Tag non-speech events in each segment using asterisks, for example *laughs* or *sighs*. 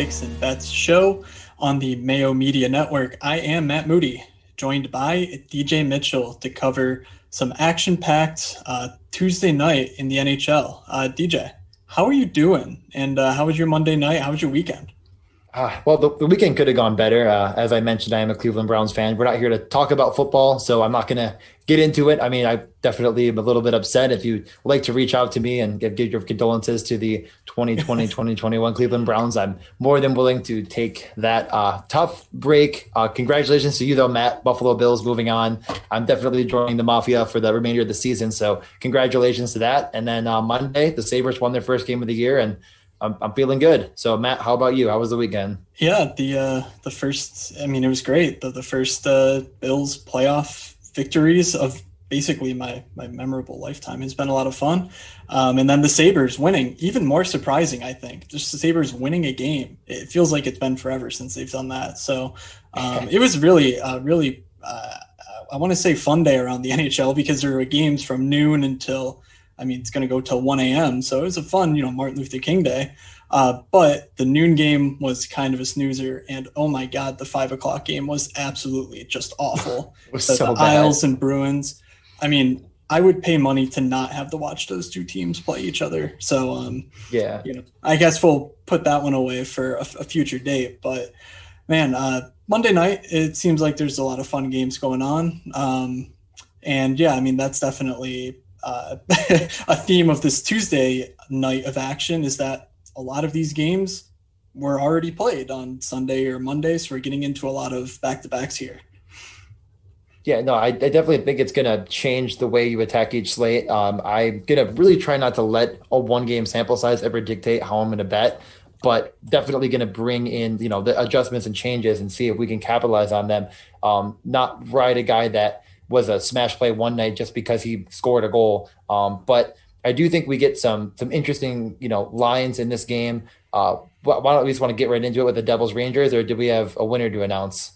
Picks and Bets show on the Mayo Media Network. I am Matt Moody, joined by DJ Mitchell to cover some action packed uh, Tuesday night in the NHL. Uh, DJ, how are you doing? And uh, how was your Monday night? How was your weekend? Uh, well, the, the, weekend could have gone better. Uh, as I mentioned, I am a Cleveland Browns fan. We're not here to talk about football, so I'm not going to get into it. I mean, I definitely am a little bit upset. If you'd like to reach out to me and give, give your condolences to the 2020 2021 *laughs* Cleveland Browns, I'm more than willing to take that uh, tough break. Uh, congratulations to you, though, Matt. Buffalo Bills moving on. I'm definitely joining the Mafia for the remainder of the season. So, congratulations to that. And then uh, Monday, the Sabres won their first game of the year. And I'm, I'm feeling good. So Matt, how about you? How was the weekend? Yeah, the uh, the first. I mean, it was great. The the first uh, Bills playoff victories of basically my my memorable lifetime has been a lot of fun. Um, and then the Sabres winning, even more surprising, I think. Just the Sabres winning a game. It feels like it's been forever since they've done that. So um, it was really, uh, really, uh, I want to say fun day around the *laughs* NHL because there were games from noon until I mean, it's going to go till 1 a.m. So it was a fun, you know, Martin Luther King Day. Uh, but the noon game was kind of a snoozer, and oh my god, the five o'clock game was absolutely just awful. *laughs* it was the, so the Isles and Bruins. I mean, I would pay money to not have to watch those two teams play each other. So, um, yeah, you know, I guess we'll put that one away for a, a future date. But man, uh, Monday night, it seems like there's a lot of fun games going on. Um, and yeah, I mean, that's definitely uh, *laughs* a theme of this Tuesday night of action is that a lot of these games were already played on Sunday or Monday, so we're getting into a lot of back to backs here. Yeah, no, I, I, definitely think it's going to change the way you attack each slate. Um, I'm going to really try not to let a one game sample size ever dictate how I'm going to bet, but definitely going to bring in, you know, the adjustments and changes and see if we can capitalize on them. Um, not ride a guy that was a smash play one night just because he scored a goal. Um, but I do think we get some some interesting you know lines in this game. Uh, why don't we just want to get right into it with the Devils Rangers, or do we have a winner to announce?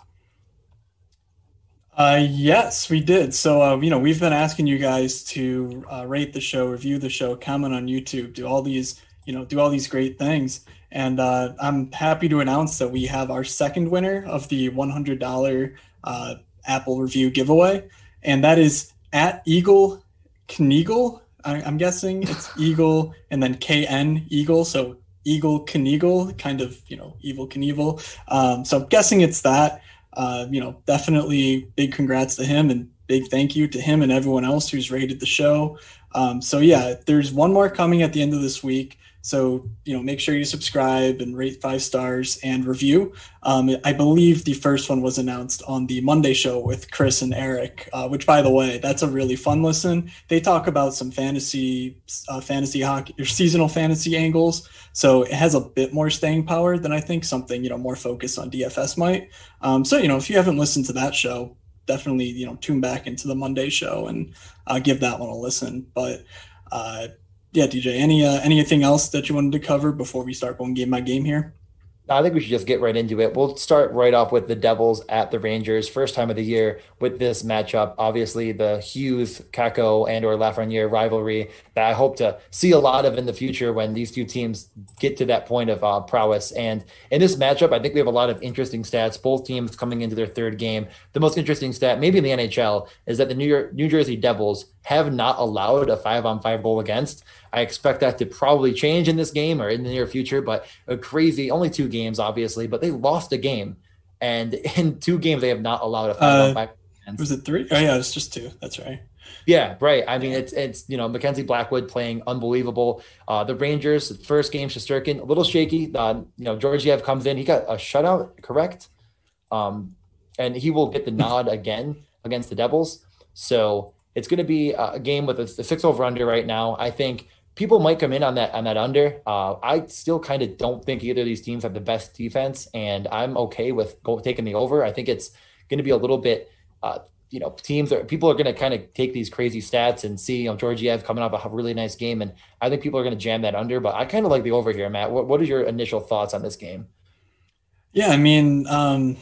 Uh, yes, we did. So, uh, you know, we've been asking you guys to uh, rate the show, review the show, comment on YouTube, do all these, you know, do all these great things. And uh, I'm happy to announce that we have our second winner of the $100 uh, Apple review giveaway and that is at Eagle Kniegal. I, am guessing it's *laughs* Eagle and then KN Eagle. So Eagle Kniegal, kind of, you know, Evil Knievel. Um, so I'm guessing it's that. Uh, you know, definitely big congrats to him and big thank you to him and everyone else who's rated the show. Um, so yeah, there's one more coming at the end of this week. So, you know, make sure you subscribe and rate five stars and review. Um, I believe the first one was announced on the Monday show with Chris and Eric, uh, which, by the way, that's a really fun listen. They talk about some fantasy, uh, fantasy hockey or seasonal fantasy angles. So it has a bit more staying power than I think something, you know, more focused on DFS might. Um, so, you know, if you haven't listened to that show, definitely, you know, tune back into the Monday show and uh, give that one a listen. But, uh, yeah, DJ. Any uh, anything else that you wanted to cover before we start going game by game here? I think we should just get right into it. We'll start right off with the Devils at the Rangers. First time of the year with this matchup. Obviously, the Hughes, Kakko, and or Lafreniere rivalry that I hope to see a lot of in the future when these two teams get to that point of uh, prowess. And in this matchup, I think we have a lot of interesting stats. Both teams coming into their third game. The most interesting stat, maybe in the NHL, is that the New York New Jersey Devils have not allowed a five on five goal against. I expect that to probably change in this game or in the near future, but a crazy, only two games, obviously, but they lost a game. And *laughs* in two games, they have not allowed a five uh. Was it three? Oh, yeah, it's just two. That's right. Yeah, right. I mean, it's it's you know Mackenzie Blackwood playing unbelievable. Uh, the Rangers first game Shesterkin a little shaky. Uh, you know Georgiev comes in, he got a shutout, correct? Um, and he will get the *laughs* nod again against the Devils. So it's going to be a game with a, a six over under right now. I think people might come in on that on that under. Uh, I still kind of don't think either of these teams have the best defense, and I'm okay with go, taking the over. I think it's going to be a little bit. Uh, you know, teams are people are going to kind of take these crazy stats and see, you know, Georgiev coming off a really nice game, and I think people are going to jam that under. But I kind of like the over here, Matt. What what are your initial thoughts on this game? Yeah, I mean, um,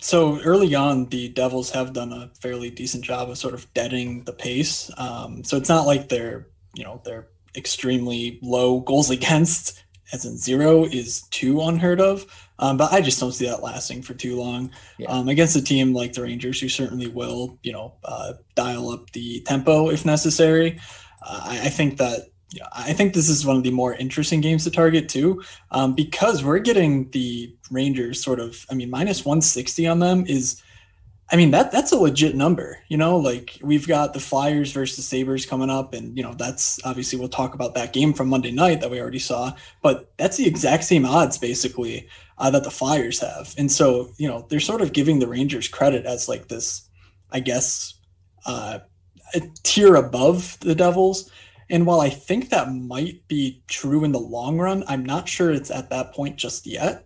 so early on, the Devils have done a fairly decent job of sort of deadening the pace. Um, so it's not like they're, you know, they're extremely low goals *laughs* against as in zero is too unheard of. Um, but I just don't see that lasting for too long. Yeah. Um, against a team like the Rangers, who certainly will, you know, uh, dial up the tempo if necessary. Uh, I, I, think that I think this is one of the more interesting games to target too, um, because we're getting the Rangers sort of. I mean, minus one sixty on them is I mean that that's a legit number, you know. Like we've got the Flyers versus Sabres coming up, and you know that's obviously we'll talk about that game from Monday night that we already saw. But that's the exact same odds basically uh, that the Flyers have, and so you know they're sort of giving the Rangers credit as like this, I guess, uh, a tier above the Devils. And while I think that might be true in the long run, I'm not sure it's at that point just yet.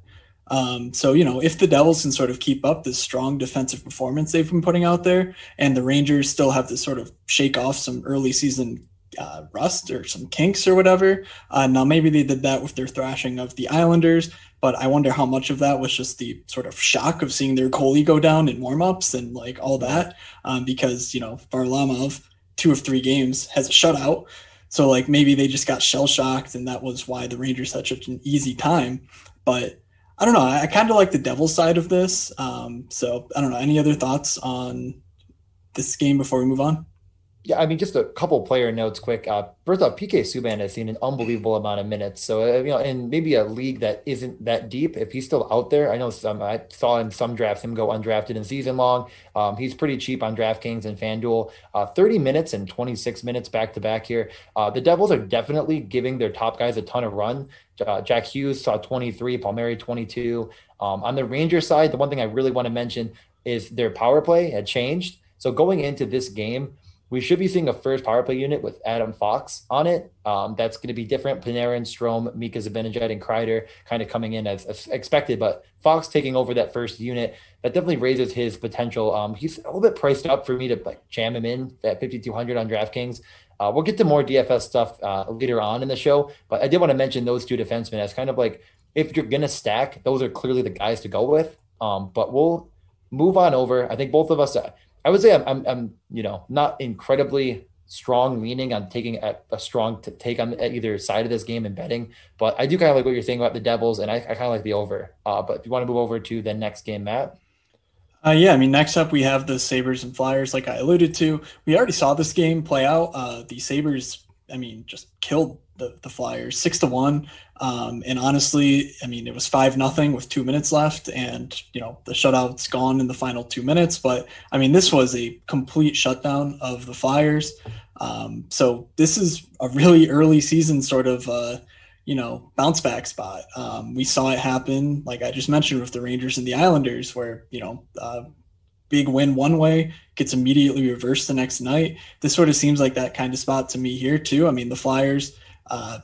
Um, so, you know, if the Devils can sort of keep up this strong defensive performance they've been putting out there, and the Rangers still have to sort of shake off some early season uh, rust or some kinks or whatever. Uh, now, maybe they did that with their thrashing of the Islanders, but I wonder how much of that was just the sort of shock of seeing their goalie go down in warmups and like all that. Um, because, you know, Varlamov, two of three games, has a shutout. So, like, maybe they just got shell shocked, and that was why the Rangers had such an easy time. But I don't know. I, I kind of like the devil side of this. Um, so I don't know. Any other thoughts on this game before we move on? Yeah, I mean, just a couple player notes quick. Uh, first off, PK Subban has seen an unbelievable amount of minutes. So, uh, you know, in maybe a league that isn't that deep, if he's still out there, I know some, I saw in some drafts him go undrafted in season long. Um, he's pretty cheap on DraftKings and FanDuel. Uh, 30 minutes and 26 minutes back to back here. Uh, the Devils are definitely giving their top guys a ton of run. Uh, Jack Hughes saw 23, Palmieri 22. Um, on the Ranger side, the one thing I really want to mention is their power play had changed. So going into this game, we should be seeing a first power play unit with Adam Fox on it. Um, that's going to be different. Panarin, Strome, Mika Zibanejad, and Kreider kind of coming in as, as, expected, but Fox taking over that first unit that definitely raises his potential. Um, he's a little bit priced up for me to like jam him in at 5200 on DraftKings. Uh, we'll get to more DFS stuff uh, later on in the show, but I did want to mention those two defensemen as kind of like if you're going to stack, those are clearly the guys to go with. Um, but we'll move on over. I think both of us. Uh, I would say I'm, I'm, I'm, you know, not incredibly strong leaning on taking a, a strong t- take on either side of this game and betting, but I do kind of like what you're saying about the Devils, and I, I kind of like the over. Uh, but if you want to move over to the next game, Matt. Uh, yeah, I mean, next up we have the Sabres and Flyers, like I alluded to. We already saw this game play out. Uh, the Sabres, I mean, just killed the, the Flyers six to one. Um, and honestly, I mean, it was five nothing with two minutes left, and you know the shutout's gone in the final two minutes. But I mean, this was a complete shutdown of the Flyers. Um, so this is a really early season sort of uh, you know bounce back spot. Um, we saw it happen, like I just mentioned, with the Rangers and the Islanders, where you know. Uh, big win one way gets immediately reversed the next night. This sort of seems like that kind of spot to me here too. I mean, the Flyers, uh,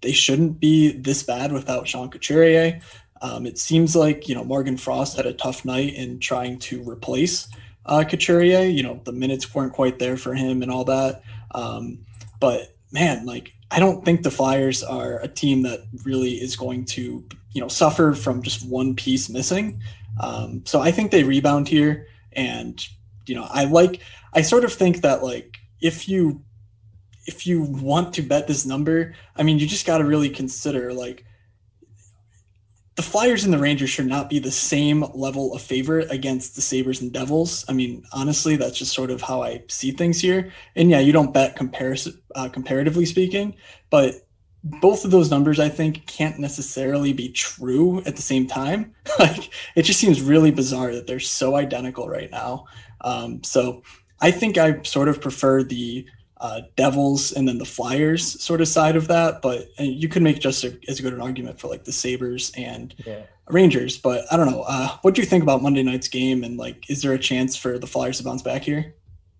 they shouldn't be this bad without Sean Couturier. Um, it seems like you know Morgan Frost had a tough night in trying to replace uh, Couturier. You know the minutes weren't quite there for him and all that. Um, but man, like I don't think the Flyers are a team that really is going to you know suffer from just one piece missing. Um, so I think they rebound here, and you know I like I sort of think that like if you if you want to bet this number, I mean, you just got to really consider like the Flyers and the Rangers should not be the same level of favorite against the Sabres and Devils. I mean, honestly, that's just sort of how I see things here. And yeah, you don't bet comparison, uh, comparatively speaking, but both of those numbers I think can't necessarily be true at the same time. *laughs* like it just seems really bizarre that they're so identical right now. Um, so I think I sort of prefer the uh, Devils and then the Flyers sort of side of that. But you could make just a, as good an argument for like the Sabres and yeah. Rangers. But I don't know. Uh, what do you think about Monday night's game? And like, is there a chance for the Flyers to bounce back here?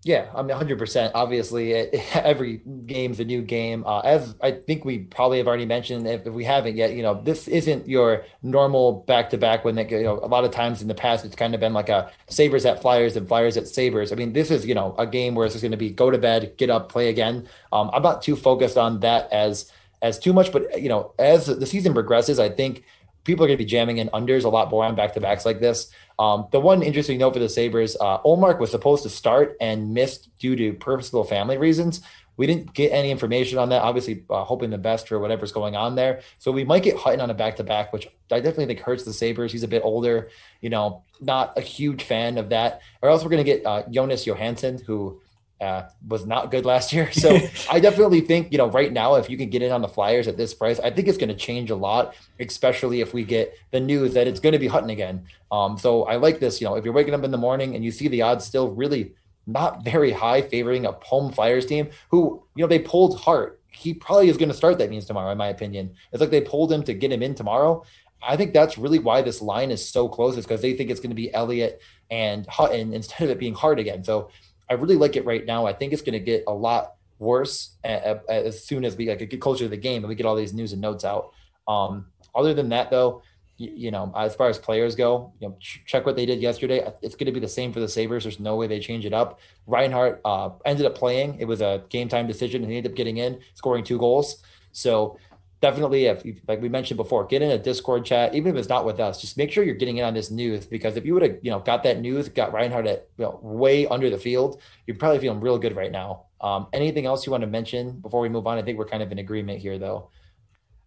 Yeah, I mean, 100%. Obviously, it, *laughs* every game's a new game. Uh, as I think we probably have already mentioned, if, if we haven't yet, you know, this isn't your normal back to back when they, you know, a lot of times in the past, it's kind of been like a Sabres at Flyers and Flyers at Sabres. I mean, this is, you know, a game where it's going to be go to bed, get up, play again. Um, I'm not too focused on that as as too much, but, you know, as the season progresses, I think people are going to be jamming in unders a lot more on back to backs like this. Um, the one interesting note for the Sabres, uh, Ullmark was supposed to start and missed due to personal family reasons. We didn't get any information on that. Obviously, uh, hoping the best for whatever's going on there. So we might get Hutton on a back to back, which I definitely think hurts the Sabres. He's a bit older, you know, not a huge fan of that. Or else we're going to get uh, Jonas Johansson, who uh, was not good last year. So *laughs* I definitely think, you know, right now, if you can get in on the Flyers at this price, I think it's going to change a lot, especially if we get the news that it's going to be Hutton again. Um, so I like this, you know, if you're waking up in the morning and you see the odds still really not very high favoring a home Flyers team who, you know, they pulled Hart. He probably is going to start that means tomorrow, in my opinion. It's like they pulled him to get him in tomorrow. I think that's really why this line is so close, is because they think it's going to be Elliott and Hutton instead of it being Hart again. So I really like it right now. I think it's going to get a lot worse as soon as we like get closer to the game and we get all these news and notes out. Um, other than that, though, you, you, know, as far as players go, you know, ch- check what they did yesterday. It's going to be the same for the Sabres. There's no way they change it up. Reinhart uh, ended up playing. It was a game time decision, and he ended up getting in, scoring two goals. So definitely if like we mentioned before get in a discord chat even if it's not with us just make sure you're getting in on this news because if you would have you know got that news got reinhart at you know, way under the field you're probably feeling real good right now um, anything else you want to mention before we move on i think we're kind of in agreement here though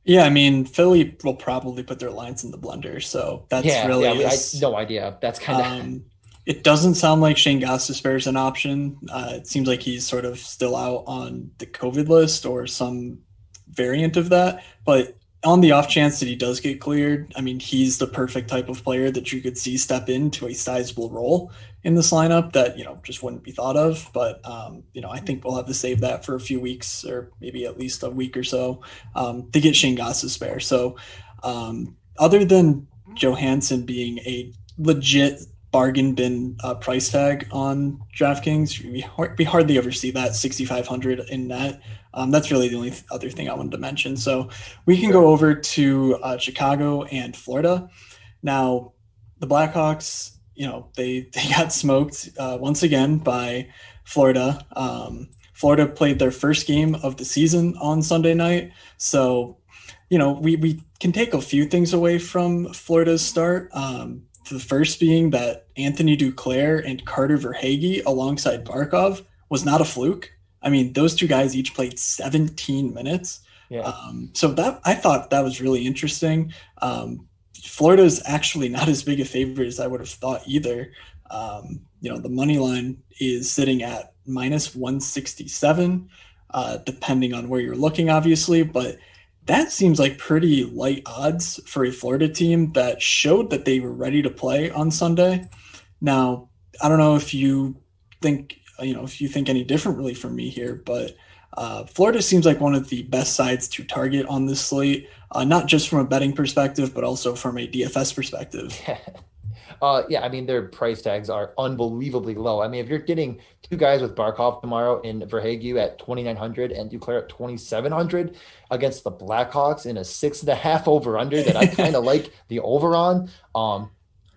yeah, I mean, Philly will probably put their lines in the blender, so that's yeah, really. Yeah, I, I no idea. That's kind of. Um, it doesn't sound like Shane Gostisbehere is an option. Uh, it seems like he's sort of still out on the COVID list or some variant of that. But on the off chance that he does get cleared, I mean, he's the perfect type of player that you could see step into a sizable role in this lineup that, you know, just wouldn't be thought of. But, um, you know, I think we'll have to save that for a few weeks or maybe at least a week or so um, to get Shane spare. So, um, other than Johansson being a legit bargain bin uh, price tag on DraftKings, we, we hardly ever see that 6,500 in net. Um, that's really the only other thing I wanted to mention. So we can go over to uh, Chicago and Florida. Now, the Blackhawks, you know, they *laughs* they got smoked uh, once again by Florida. Um, Florida played their first game of the season on Sunday night, so you know we we can take a few things away from Florida's start. Um, the first being that Anthony Duclair and Carter Verhaeghe alongside Barkov was not a fluke. I mean, those two guys each played 17 minutes. Yeah. Um, so that I thought that was really interesting. Um, Florida is actually not as big a favorite as I would have thought either. Um, you know, the money line is sitting at minus 167, uh, depending on where you're looking, obviously, but that seems like pretty light odds for a Florida team that showed that they were ready to play on Sunday. Now, I don't know if you think you know if you think any differently from me here, but uh, Florida seems like one of the best sides to target on this slate, uh, not just from a betting perspective, but also from a DFS perspective. *laughs* Uh, yeah, I mean their price tags are unbelievably low. I mean, if you're getting two guys with Barkov tomorrow in Verhaeghe at 2,900 and Duclair at 2,700 against the Blackhawks in a six and a half over under that I kind of *laughs* like the over on. Um,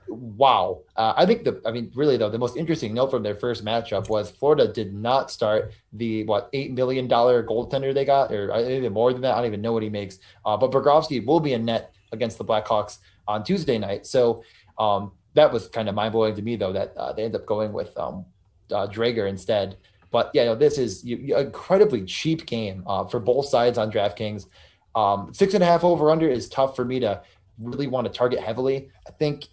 wow. Uh, I think the, I mean, really though, the most interesting note from their first matchup was Florida did not start the what eight million dollar goaltender they got, or uh, even more than that. I don't even know what he makes. Uh, but Bobrovsky will be in net against the Blackhawks on Tuesday night. So um, that was kind of mind blowing to me though that uh, they end up going with um, uh, Driedger instead. But yeah, this is you, incredibly cheap game uh, for both sides on DraftKings. Um, six and a half over under is tough for me to really want to target heavily. I think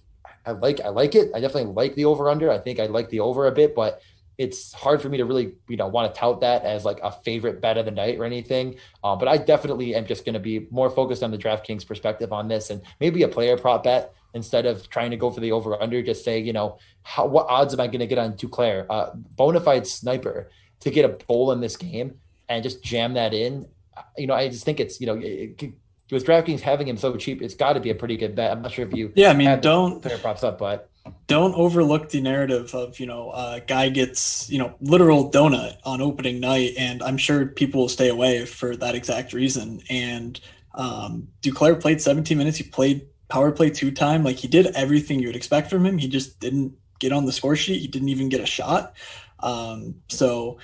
I like I like it. I definitely like the over under. I think I like the over a bit, but it's hard for me to really you know want to tout that as like a favorite bet of the night or anything. Uh, but I definitely am just going to be more focused on the DraftKings perspective on this and maybe a player prop bet instead of trying to go for the over under. Just say you know how what odds am I going to get on Duclair, uh, bona fide sniper to get a goal in this game and just jam that in. You know, I just think it's you know it, it with DraftKings having him so cheap, it's got to be a pretty good bet. I'm not sure if you yeah, I mean don't player props up, but don't overlook the narrative of you know a guy gets you know literal donut on opening night, and I'm sure people will stay away for that exact reason. And um, Duclair played 17 minutes. He played power play two time. Like he did everything you would expect from him. He just didn't get on the score sheet. He didn't even get a shot. Um, so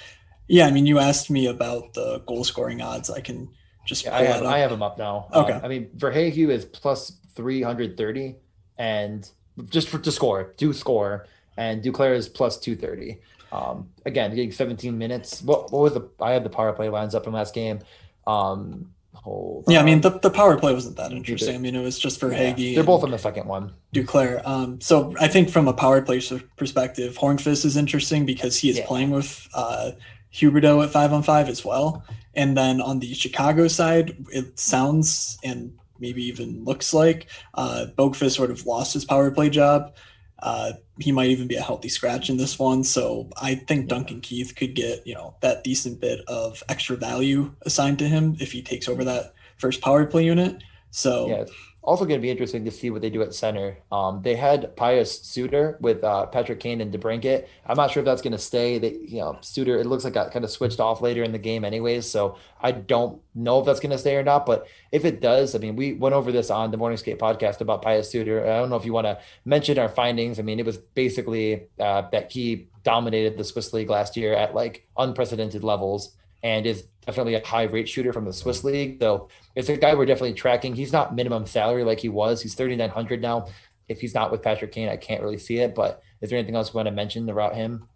yeah, I mean, you asked me about the goal scoring odds. I can just yeah, I have I have them up now. Okay. Um, I mean, Verhaeghe is plus three hundred thirty, and just for to score, do score, and Duclair is plus 230. Um, again, getting 17 minutes. What, what was the? I had the power play lines up in last game. Um, hold yeah, on. I mean the, the power play wasn't that interesting. I mean it was just for yeah, Hagee. They're both in the second one. Duclair. Um, so I think from a power play perspective, Hornqvist is interesting because he is yeah. playing with uh, Huberdeau at five on five as well. And then on the Chicago side, it sounds and maybe even looks like uh, Boqvist sort of lost his power play job. Uh, he might even be a healthy scratch in this one. So I think Duncan Keith could get, you know, that decent bit of extra value assigned to him if he takes over that first power play unit. So yeah also going to be interesting to see what they do at center. Um, they had Pius Suter with uh, Patrick Kane and DeBrincat. I'm not sure if that's going to stay. They, you know, Suter. It looks like got kind of switched off later in the game, anyways. So I don't know if that's going to stay or not. But if it does, I mean, we went over this on the Morning Skate podcast about Pius Suter. I don't know if you want to mention our findings. I mean, it was basically uh, that he dominated the Swiss League last year at like unprecedented levels and is definitely a high rate shooter from the Swiss league. So it's a guy we're definitely tracking. He's not minimum salary like he was. He's 3,900 now. If he's not with Patrick Kane, I can't really see it. But is there anything else you want to mention about him?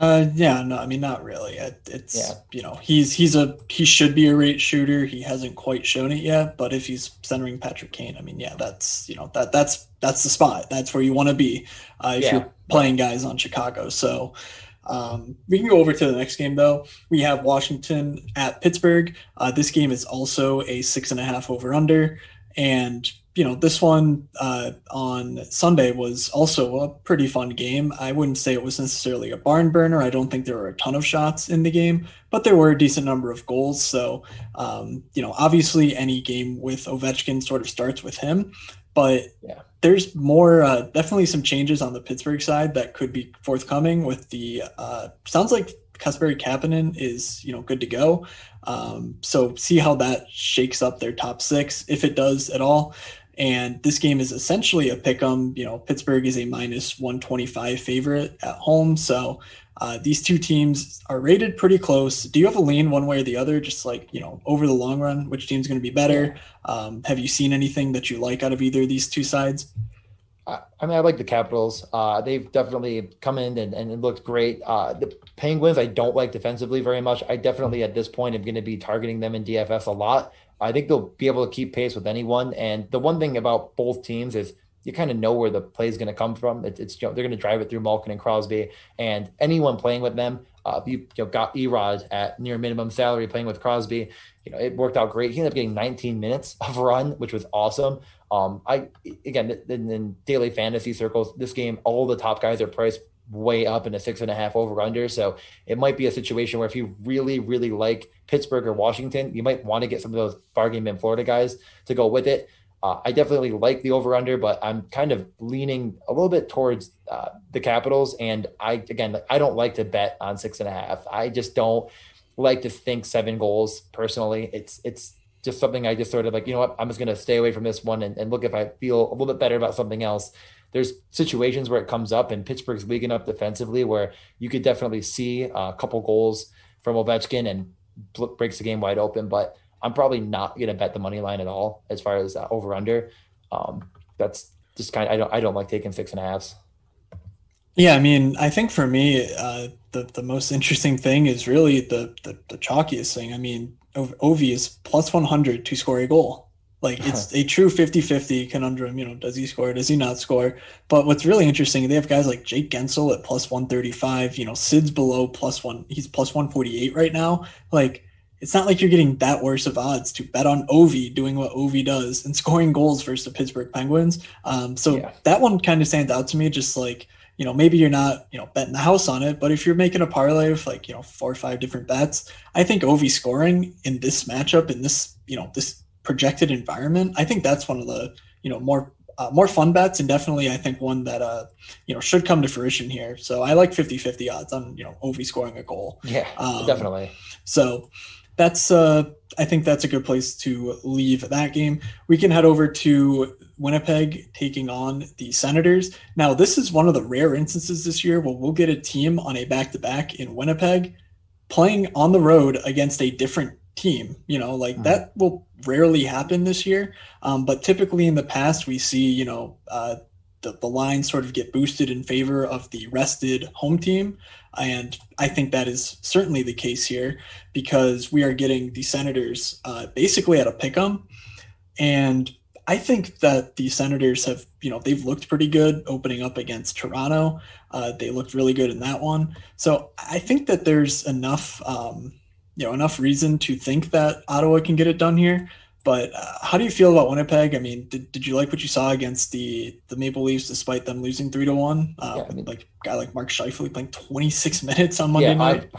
Uh, yeah, no, I mean, not really. It, it's, yeah. you know, he's, he's a, he should be a rate shooter. He hasn't quite shown it yet, but if he's centering Patrick Kane, I mean, yeah, that's, you know, that, that's, that's the spot. That's where you want to be, uh, if yeah. you're playing guys on Chicago. So, um, we can go over to the next game though. We have Washington at Pittsburgh. Uh, this game is also a six and a half over under, and you know this one uh, on Sunday was also a pretty fun game. I wouldn't say it was necessarily a barn burner. I don't think there were a ton of shots in the game, but there were a decent number of goals. So um, you know, obviously, any game with Ovechkin sort of starts with him, but yeah there's more uh, definitely some changes on the Pittsburgh side that could be forthcoming with the uh, sounds like Kasperi Kapanen is you know good to go. Um, so see how that shakes up their top six if it does at all. And this game is essentially a pick 'em. You know, Pittsburgh is a minus 125 favorite at home. So uh, these two teams are rated pretty close. Do you have a lean one way or the other? Just like you know, over the long run, which team's going to be better? Um, have you seen anything that you like out of either of these two sides? I mean, I like the Capitals. Uh, they've definitely come in and, and it looked great. Uh, the Penguins, I don't like defensively very much. I definitely, at this point, am going to be targeting them in DFS a lot. I think they'll be able to keep pace with anyone. And the one thing about both teams is you kind of know where the play is going to come from. It, it's you know, they're going to drive it through Malkin and Crosby, and anyone playing with them. Uh, you, you know, got Erod at near minimum salary playing with Crosby. You know, it worked out great. He ended up getting 19 minutes of run, which was awesome. Um, I again in, in daily fantasy circles, this game, all the top guys are priced way up in a six and a half over under. So it might be a situation where if you really, really like Pittsburgh or Washington, you might want to get some of those bargain bin Florida guys to go with it. Uh, I definitely like the over under, but I'm kind of leaning a little bit towards uh, the Capitals. And I, again, I don't like to bet on six and a half. I just don't like to think seven goals personally. It's, it's, just something I just sort of like, you know what, I'm just going to stay away from this one and, and look if I feel a little bit better about something else there's situations where it comes up, and Pittsburgh's leaguing up defensively where you could definitely see a couple goals from Ovechkin and breaks the game wide open. But I'm probably not going to bet the money line at all as far as uh, over under. Um, that's just kind of I don't I don't like taking six and a halves. Yeah, I mean, I think for me, uh, the the most interesting thing is really the the, the chalkiest thing. I mean, Ovi is plus 100 to score a goal. Like it's *laughs* a true 50-50 conundrum, you know, does he score, does he not score? But what's really interesting, they have guys like Jake Guentzel at plus 135, you know, Sid's below plus one, he's plus 148 right now. Like it's not like you're getting that worse of odds to bet on Ovi doing what Ovi does and scoring goals versus the Pittsburgh Penguins. Um, so yeah. that one kind of stands out to me, just like, you know, maybe you're not, you know, betting the house on it, but if you're making a parlay of like, you know, four or five different bets, I think Ovi scoring in this matchup, in this, you know, this projected environment, I think that's one of the you know more uh, more fun bets and definitely I think one that uh you know should come to fruition here. So I like 50-50 odds on you know Ovi scoring a goal. Yeah, um, definitely. So that's uh I think that's a good place to leave that game. We can head over to Winnipeg taking on the Senators. Now, this is one of the rare instances this year where we'll get a team on a back to back in Winnipeg playing on the road against a different team. You know, like mm-hmm. that will rarely happen this year. Um, but typically in the past, we see, you know, uh, the, the lines sort of get boosted in favor of the rested home team. And I think that is certainly the case here because we are getting the Senators uh, basically at a pick 'em. And I think that the Senators have, you know, they've looked pretty good opening up against Toronto. Uh, they looked really good in that one. So I think that there's enough, um, you know, enough reason to think that Ottawa can get it done here. But uh, how do you feel about Winnipeg? I mean, did, did you like what you saw against the the Maple Leafs despite them losing three to one? Uh, yeah, I mean, like guy like Mark Scheifele playing 26 *laughs* minutes on Monday yeah, night. *sighs* I,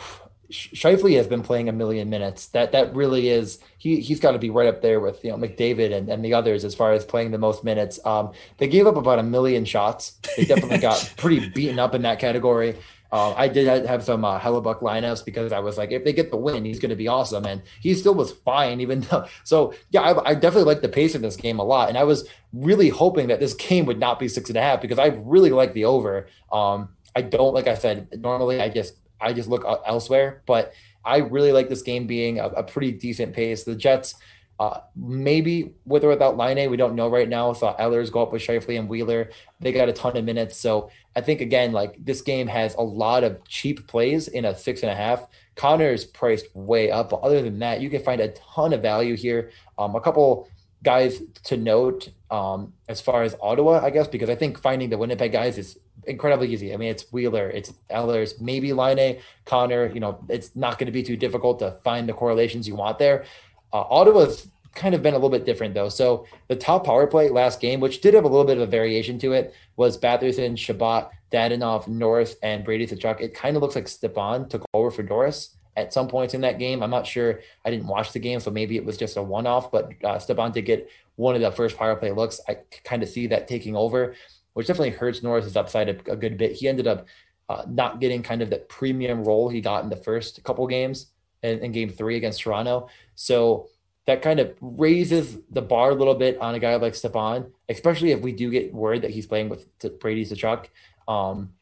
Scheifele has been playing a million minutes. That that really is he he's got to be right up there with you know McDavid and, and the others as far as playing the most minutes. Um, they gave up about a million shots. They definitely got *laughs* pretty beaten up in that category. Uh, I did have some uh, Hellebuyck lineups because I was like, if they get the win, he's going to be awesome, and he still was fine. Even though, *laughs* so yeah, I, I definitely like the pace of this game a lot, and I was really hoping that this game would not be six and a half because I really like the over. Um, I don't like I said normally I just I just look elsewhere. But I really like this game being a, a pretty decent pace. The Jets, uh, maybe with or without Laine, we don't know right now. So Ehlers go up with Scheifele and Wheeler. They got a ton of minutes. So I think again, like this game has a lot of cheap plays in a six and a half. Connor is priced way up, but other than that, you can find a ton of value here. Um, a couple guys to note um, as far as Ottawa, I guess, because I think finding the Winnipeg guys is incredibly easy. I mean, it's Wheeler, it's Ehlers, maybe Laine, Connor. You know, it's not going to be too difficult to find the correlations you want there. Uh, Ottawa's kind of been a little bit different though. So the top power play last game, which did have a little bit of a variation to it, was Batherson, Chabot, Dadonov, Norris, and Brady Tkachuk. It kind of looks like Stepan took over for Norris at some points in that game. I'm not sure. I didn't watch the game, so maybe it was just a one-off. But uh, Stepan did get one of the first power play looks. I kind of see that taking over, which definitely hurts Norris's upside a, a good bit. He ended up uh, not getting kind of the premium role he got in the first couple games in, in game three against Toronto. So that kind of raises the bar a little bit on a guy like Stepan, especially if we do get word that he's playing with Brady Tkachuk. Um,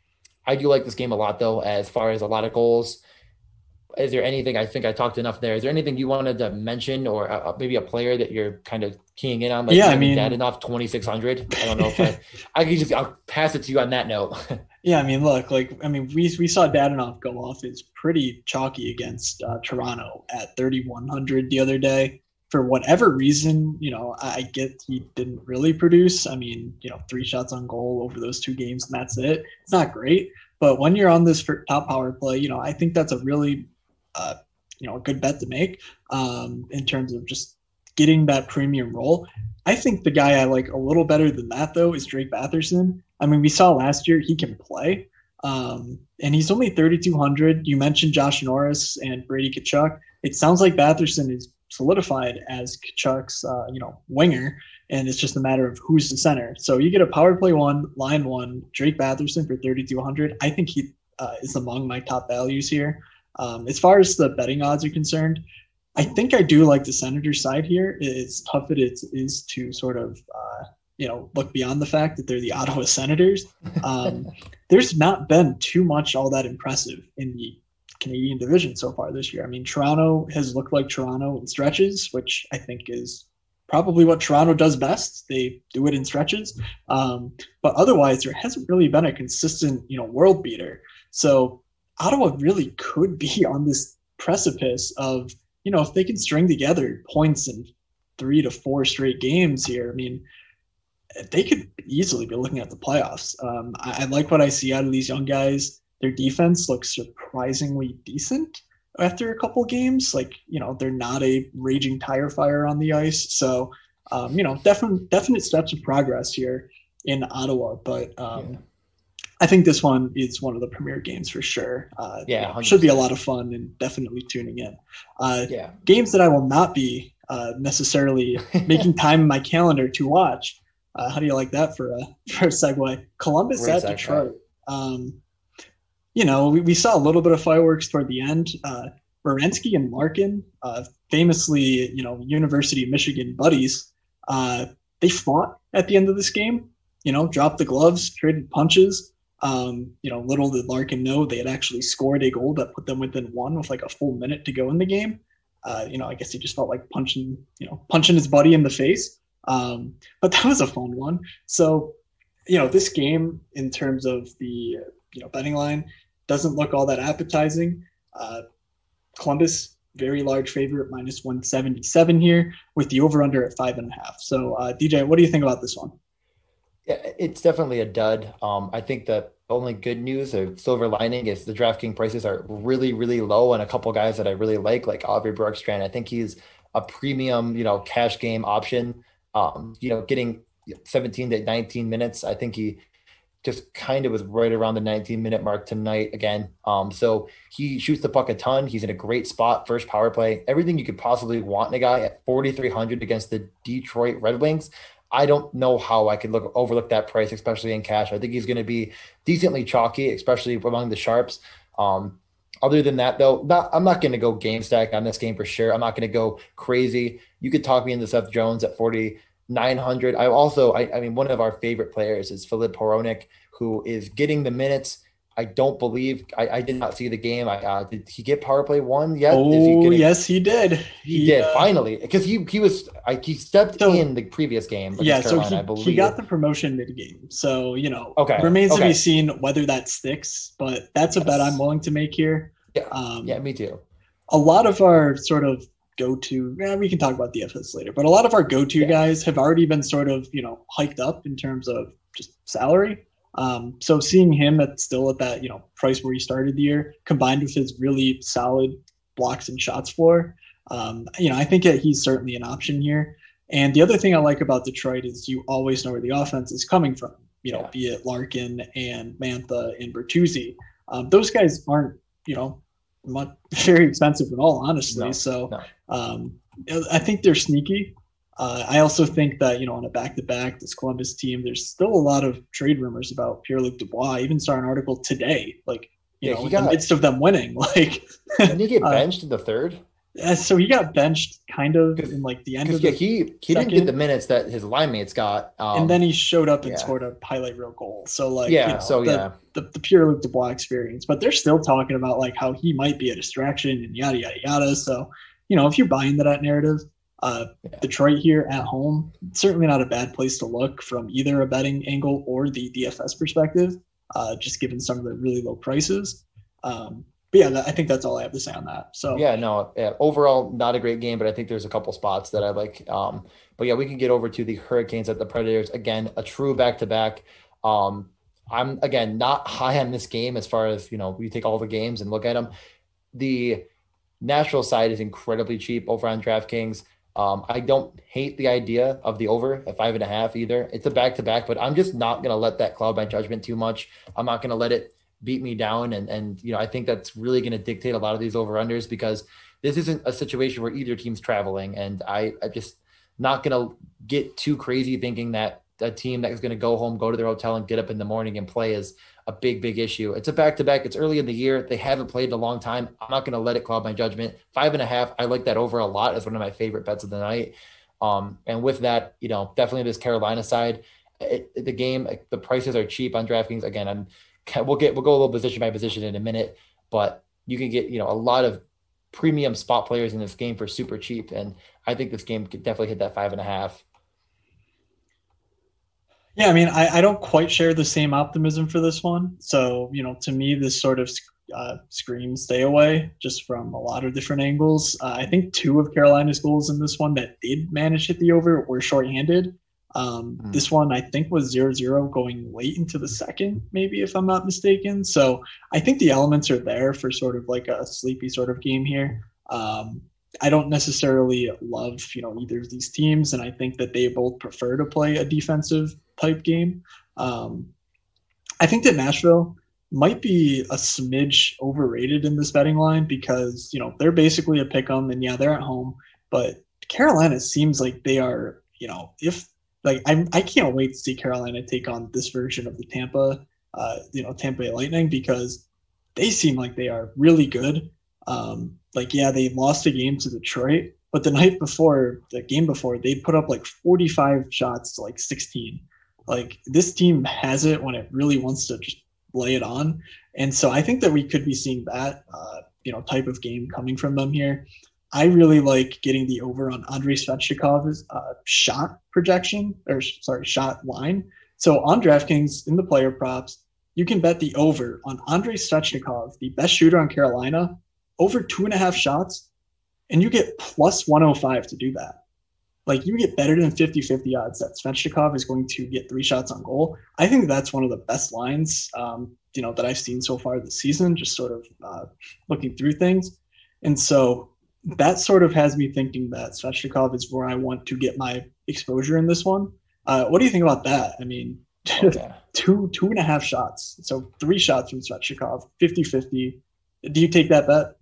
I do like this game a lot, though, as far as a lot of goals is there anything I think I talked enough there? Is there anything you wanted to mention, or uh, maybe a player that you're kind of keying in on? Like yeah, I mean, that enough twenty six hundred. I don't know if I, I can just I'll pass it to you on that note. *laughs* yeah, I mean, look, like I mean, we we saw Dadonov go off. It's pretty chalky against uh, Toronto at thirty one hundred the other day. For whatever reason, you know, I get he didn't really produce. I mean, you know, three shots on goal over those two games, and that's it. It's not great, but when you're on this top power play, you know, I think that's a really uh, you know a good bet to make um, in terms of just getting that premium role. I think the guy I like a little better than that though is Drake Batherson. I mean, we saw last year he can play, um, and he's only 3,200. You mentioned Josh Norris and Brady Tkachuk. It sounds like Batherson is solidified as Tkachuk's uh, you know winger, and it's just a matter of who's the center. So you get a power play one, line one, Drake Batherson for 3,200. I think he uh, is among my top values here. Um, as far as the betting odds are concerned, I think I do like the Senators side here. It's tough it is, is to sort of uh, you know look beyond the fact that they're the *laughs* Ottawa Senators. Um, there's not been too much all that impressive in the Canadian division so far this year. I mean, Toronto has looked like Toronto in stretches, which I think is probably what Toronto does best. They do it in stretches, um, but otherwise there hasn't really been a consistent you know world beater. So Ottawa really could be *laughs* on this precipice of, you know, if they can string together points in three to four straight games here, I mean, they could easily be looking at the playoffs. Um, I, I, like what I see out of these young guys. Their defense looks surprisingly decent after a couple games. Like, you know, they're not a raging tire fire on the ice. So, um, you know, definite definite steps of progress here in Ottawa. But um, yeah. I think this one is one of the premier games for sure. Uh, yeah, should be a lot of fun and definitely tuning in. Uh, yeah, games that I will not be uh, necessarily *laughs* making time in my calendar to watch. Uh, how do you like that for a *laughs* for a segue? Columbus Great at segue. Detroit. Um, you know, we, we saw a little bit of fireworks toward the end. Uh, Werenski and Larkin, uh, famously, you know, University of Michigan buddies, uh, they fought at the end of this game. You know, dropped the gloves, traded punches. Um, you know, little did Larkin know they had actually scored a goal that put them within one with like a full minute to go in the game. Uh, you know, I guess he just felt like punching, you know, punching his buddy in the face. Um, but that was a fun one. So you know, this game in terms of the you know betting line doesn't look all that appetizing. Uh, Columbus very large favorite minus 177 here with the over under at five and a half. So uh, DJ, what do you think about this one? Yeah, it's definitely a dud. Um, I think the only good news or silver lining is the DraftKings prices are really, really low, and a couple guys that I really like, like Aubrey Bjorkstrand. I think he's a premium, you know, cash game option. Um, you know, getting 17 to 19 minutes. I think he just kind of was right around the 19 minute mark tonight again. Um, so he shoots the puck a ton. He's in a great spot, first power play, everything you could possibly want in a guy at 4,300 against the Detroit Red Wings. I don't know how I could look overlook that price, especially in cash. I think he's going to be decently chalky, especially among the sharps. Um, other than that, though, not, I'm not going to go game stack on this game for sure. I'm not going to go crazy. You could talk me into Seth Jones at 40, 900. I also, I, I mean, one of our favorite players is Filip Hronek, who is getting the minutes. I don't believe I, I did not see the game. I uh, did he get power play one yet? Oh he getting, yes, he did. He, he did uh, finally because he he was I, he stepped so, in the previous game. Yeah, so he, he got the promotion mid game. So you know, okay, remains okay. to be seen whether that sticks. But that's a yes. bet I'm willing to make here. Yeah, um, yeah, me too. A lot of our sort of go-to yeah, we can talk about DFS later but a lot of our go-to yeah. guys have already been sort of you know hiked up in terms of just salary um, so seeing him at still at that you know price where he started the year combined with his really solid blocks and shots for um, you know i think that he's certainly an option here and the other thing i like about detroit is you always know where the offense is coming from you know yeah. be it larkin and mantha and bertuzzi um, those guys aren't you know much, *laughs* very expensive at all, honestly. No, so no. Um, I think they're sneaky. Uh, I also think that you know on a back-to-back, this Columbus team, there's still a lot of trade rumors about Pierre-Luc Dubois. I even saw an article today, like you yeah, know, in got, the midst of them winning, *laughs* like did he get uh, benched uh, in the third? Yeah, so he got benched kind of in like the end of the yeah, he he did didn't get the minutes that his line mates got, um, and then he showed up and yeah. scored a highlight reel goal. So like yeah, you know, so the, yeah, the, the Pierre-Luc Dubois experience, but they're still talking about like how he might be a distraction and yada yada yada. So you know if you're buying that narrative, uh, yeah. Detroit here at home certainly not a bad place to look from either a betting angle or the DFS perspective. Uh, just given some of the really low prices. Um, but yeah, I think that's all I have to say on that. So yeah, no, yeah, overall not a great game, but I think there's a couple spots that I like. Um, but yeah, we can get over to the Hurricanes at the Predators again, a true back to back. I'm again not high on this game as far as you know. We take all the games and look at them. The Nashville side is incredibly cheap over on DraftKings. Um, I don't hate the idea of the over at five and a half either. It's a back to back, but I'm just not going to let that cloud my judgment too much. I'm not going to let it beat me down. And and you know, I think that's really going to dictate a lot of these over unders because this isn't a situation where either team's traveling. And I I just not going to get too crazy thinking that a team that is going to go home, go to their hotel, and get up in the morning and play is a big, big issue. It's a back to back. It's early in the year. They haven't played in a long time. I'm not going to let it cloud my judgment. Five and a half. I like that over a lot as one of my favorite bets of the night. Um, and with that, you know, definitely this Carolina side, it, the game, the prices are cheap on DraftKings. Again, I'm we'll get we'll go a little position by position in a minute, but you can get you know a lot of premium spot players in this game for super cheap, and I think this game could definitely hit that five and a half. Yeah, I mean, I, I don't quite share the same optimism for this one. So, you know, to me, this sort of uh, screams stay away just from a lot of different angles. Uh, I think two of Carolina's goals in this one that did manage to hit the over were shorthanded. Um, mm. This one, I think, was 0 0 going late into the second, maybe, if I'm not mistaken. So I think the elements are there for sort of like a sleepy sort of game here. Um, I don't necessarily love, you know, either of these teams, and I think that they both prefer to play a defensive type game. Um, I think that Nashville might be a smidge overrated in this betting line because you know they're basically a pick 'em, and yeah, they're at home, but Carolina seems like they are, you know, if like I'm I can't wait to see Carolina take on this version of the Tampa, uh, you know, Tampa Bay Lightning because they seem like they are really good. Um, like yeah, they lost a game to Detroit, but the night before, the game before, they put up like 45 shots to like 16. Like this team has it when it really wants to just lay it on, and so I think that we could be seeing that uh, you know type of game coming from them here. I really like getting the over on Andrei Svechnikov's uh, shot projection, or sorry, shot line. So on DraftKings in the player props, you can bet the over on Andrei Svechnikov, the best shooter on Carolina, over two and a half shots, and you get plus 105 to do that. Like you get better than 50 50 odds that Svechnikov is going to get three shots on goal. I think that's one of the best lines, um, you know, that I've seen so far this season, just sort of uh, looking through things. And so that sort of has me thinking that Svechnikov is where I want to get my exposure in this one. Uh, what do you think about that? I mean, okay. *laughs* two two and a half shots. So three shots from Svechnikov, 50 50. Do you take that bet?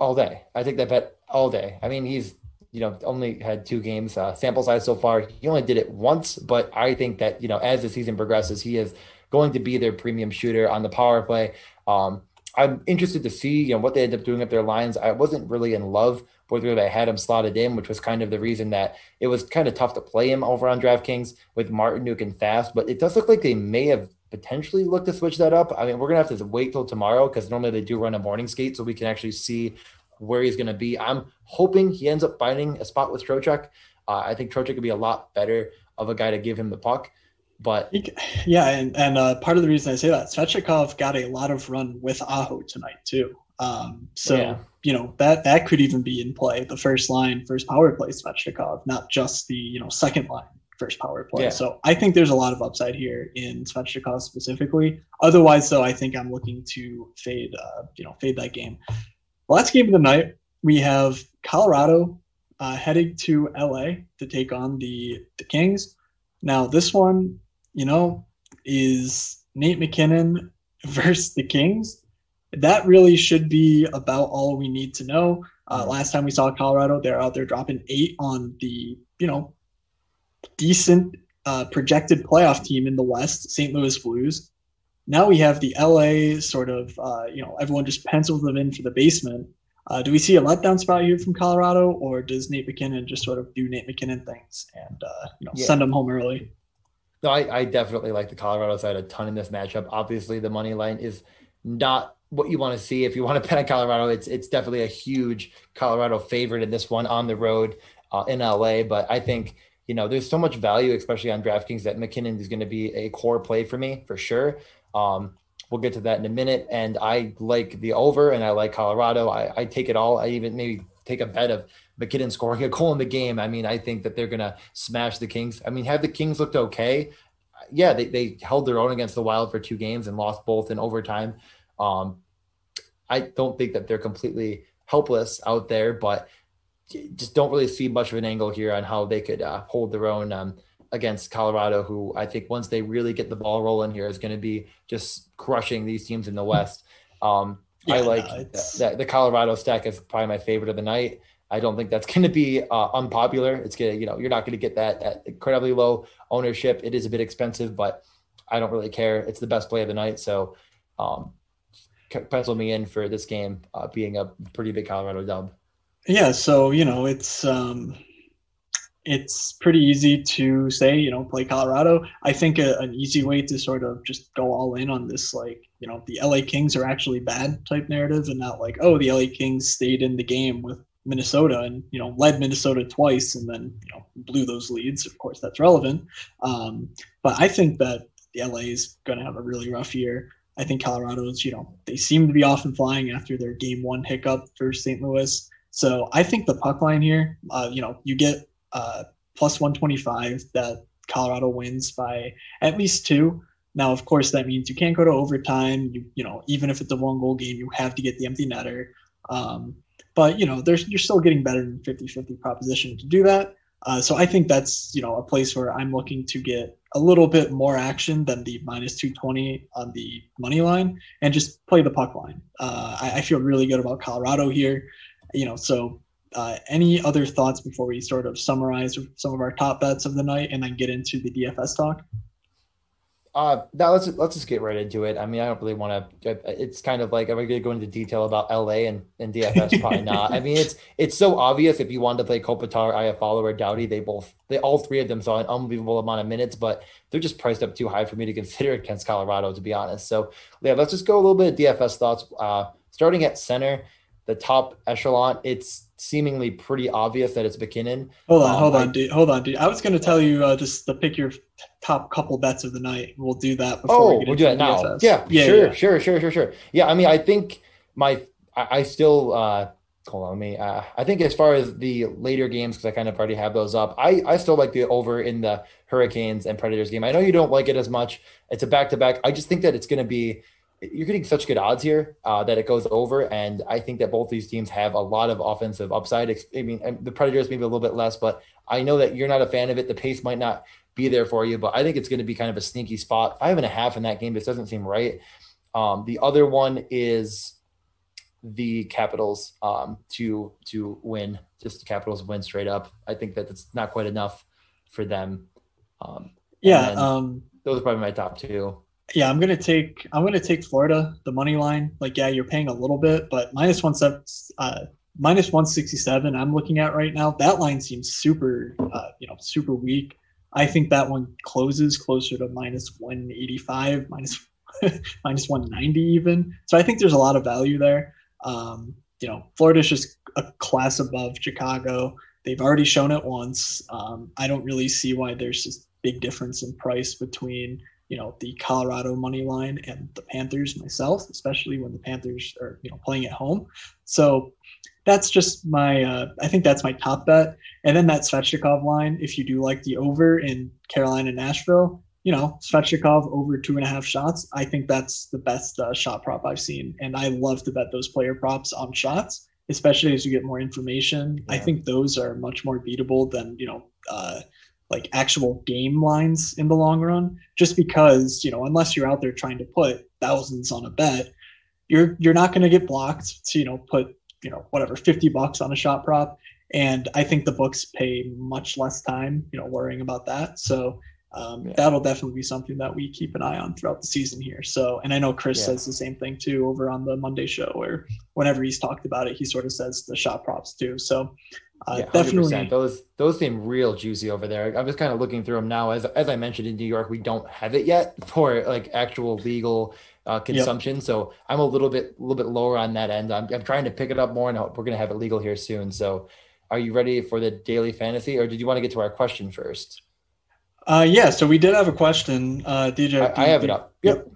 All day. I take that bet all day. I mean, he's you know only had two games uh, sample size so far. He only did it once, but I think that you know as the season progresses, he is going to be their premium shooter on the power play. Um, I'm interested to see you know what they end up doing at their lines. I wasn't really in love with where they had him slotted in, which was kind of the reason that it was kind of tough to play him over on DraftKings with Martinook and Fast. But it does look like they may have potentially looked to switch that up. I mean, we're gonna have to wait till tomorrow because normally they do run a morning skate, so we can actually see where he's gonna be. I'm hoping he ends up finding a spot with Trocheck. Uh, I think Trocheck could be a lot better of a guy to give him the puck. But yeah, and, and uh, part of the reason I say that Svechnikov got a lot of run with Aho tonight too. Um, so yeah. you know that that could even be in play. The first line, first power play Svechnikov, not just the you know second line first power play. Yeah. So I think there's a lot of upside here in Svechnikov specifically. Otherwise, though, I think I'm looking to fade uh, you know fade that game. Last game of the night, we have Colorado uh, heading to LA to take on the the Kings. Now this one you know, is Nate MacKinnon *laughs* versus the Kings. That really should be about all we need to know. Uh, mm-hmm. last time we saw Colorado, they're out there dropping eight on the, you know, decent uh, projected playoff team in the West, St. Louis Blues. Now we have the LA sort of, uh, you know, everyone just pencils them in for the basement. Uh, do we see a letdown spot here from Colorado, or does Nate MacKinnon just sort of do Nate MacKinnon things and uh, you know yeah. send them home early? No, I, I definitely like the Colorado side a ton in this matchup. Obviously, the money line is not what you want to see. If you want to *laughs* bet on Colorado, it's it's definitely a huge Colorado favorite in this one on the road uh, in LA. But I think you know there's so much value, especially on DraftKings, that MacKinnon is going to be a core play for me for sure. Um, we'll get to that in a minute. And I like the over, and I like Colorado. I, I take it all. I even maybe take a bet of MacKinnon scoring a goal in the game. I mean, I think that they're going to smash the Kings. I mean, have the Kings looked okay? Yeah, they, they held their own against the Wild for two games and lost both in overtime. Um, I don't think that they're completely helpless out there, but just don't really see much of an angle here on how they could uh, hold their own um, against Colorado, who I think once they really get the ball rolling here is going to be just crushing these teams in the West. Um, yeah, I like no, that the Colorado stack is probably my favorite of the night. I don't think that's *laughs* going to be uh, unpopular. It's gonna, you know, you're not going to get that at incredibly low ownership. It is a bit expensive, but I don't really care. It's the best play of the night, so um, pencil me in for this game uh, being a pretty big Colorado dub. Yeah, so you know, it's um, it's pretty easy to say, you know, play Colorado. I think a, an easy way to sort of just go all in on this, like, you know, the LA Kings are actually bad type narrative, and not like, oh, the LA Kings stayed in the game with Minnesota and you know led Minnesota twice and then you know blew those leads. Of course, that's relevant. Um, but I think that the LA is going to have a really rough year. I think Colorado's you know they seem to be off and flying after their game one hiccup for St. Louis. So I think the puck line here, uh, you know, you get uh, plus 125 that Colorado wins by at least two. Now, of course, that means you can't go to overtime. You you know even if it's a one goal game, you have to get the empty netter. Um, but you know, there's you're still getting better than 50-50 proposition to do that. Uh, so I think that's you know a place where I'm looking to get a little bit more action than the minus 220 on the money line and just play the puck line. Uh, I, I, feel really good about Colorado here. You know, so uh, any other thoughts before we sort of summarize some of our top bets of the night and then get into the DFS talk? Uh, now let's let's just get right into it. I mean, I don't really want to. It's kind of like am I going to go into detail about LA and, and DFS? Probably not. I mean, it's it's so obvious. If you wanted to play Kopitar, Iafallo, or Doughty, they both they all three of them saw an unbelievable amount of minutes, but they're just priced up too high for me to *laughs* consider against Colorado, to be honest. So yeah, let's just go a little bit of DFS thoughts. Uh, starting at center, the top echelon, it's seemingly pretty obvious that it's MacKinnon. Hold on, um, hold on, I, dude. Hold on, dude. I was going to tell you uh, just to pick your top couple bets of the night. We'll do that. Before oh, we will do that now. Yeah, yeah, sure, yeah. sure, sure, sure, sure. Yeah, I mean, I think my, I, I still. uh hold on me. Uh, I think as far as the later games, because I kind of already have those up, I, I still like the over in the Hurricanes and Predators game. I know you don't like it as much. It's a back to back. I just think that it's going to be you're getting such good odds here uh, that it goes over, and I think that both these teams have a lot of offensive upside. I mean, the Predators maybe a little bit less, but I know that you're not a fan of it. The pace might not be there for you, but I think it's going to be kind of a sneaky spot. Five and a half in that game. This doesn't seem right. Um, the other one is the Capitals um, to to win. Just the Capitals win straight up. I think that it's not quite enough for them. Um, yeah, um, those are probably my top two. Yeah, I'm gonna take I'm gonna take Florida the money line. Like, yeah, you're paying a little bit, but minus one seven, uh, minus one sixty seven. I'm looking at right now. That line seems super, uh, you know, super weak. I think that one closes closer to minus one eighty five, minus *laughs* minus one ninety even. So I think there's a lot of value there. Um, you know, Florida's just a class above Chicago. They've already shown it once. Um, I don't really see why there's this big difference in price between you know the Colorado money line and the Panthers myself, especially when the Panthers are you know playing at home. So that's just my uh, I think that's my top bet. And then that Svechnikov line, if you do like the over in Carolina Nashville, you know, Svechnikov over two and a half shots. I think that's the best uh, shot prop I've seen. And I love to bet those player props on shots, especially as you get more information. Yeah. I think those are much more beatable than, you know, uh, like actual game lines in the long run, just because, you know, unless you're out there trying to put thousands on a bet, you're, you're not going to get blocked to, you know, put, you know, whatever, 50 bucks on a shot prop. And I think the books pay much less time, you know, worrying about that. So, um, yeah. that'll definitely be something that we keep an eye on throughout the season here. So, and I know Chris yeah. says the same thing too over on the Monday show, where whenever he's talked about it, he sort of says the shot props too. So, uh, yeah, definitely those those seem real juicy over there. I'm just kind of looking through them now. As as I mentioned in New York, we don't have it yet *laughs* for like actual legal uh, consumption. Yep. So I'm a little bit a little bit lower on that end. I'm, I'm trying to pick it up more, and we're gonna have it legal here soon. So, are you ready for the daily fantasy, or did you want to get to our question first? Uh, yeah, so we did have a question, uh, DJ. I, I have it up. Yep.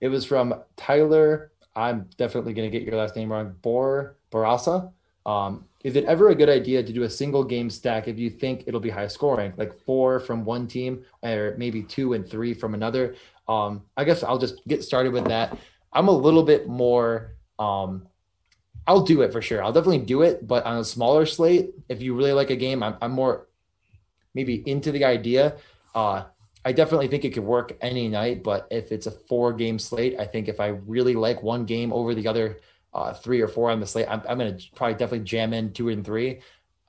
It was from Tyler. I'm definitely going to get your last name wrong. Bor Barasa. Um, is it ever a good idea to do a single game stack if you think it'll be high scoring, like four from one team or maybe two and three from another? Um, I guess I'll just get started with that. I'm a little bit more. Um, I'll do it for sure. I'll definitely do it, but on a smaller slate, if you really like a game, I'm, I'm more maybe into the idea. Uh, I definitely think it could work any night, but if it's a four game slate, I think if I really like one game over the other uh, three or four on the slate, I'm, I'm going to probably definitely jam in two and three.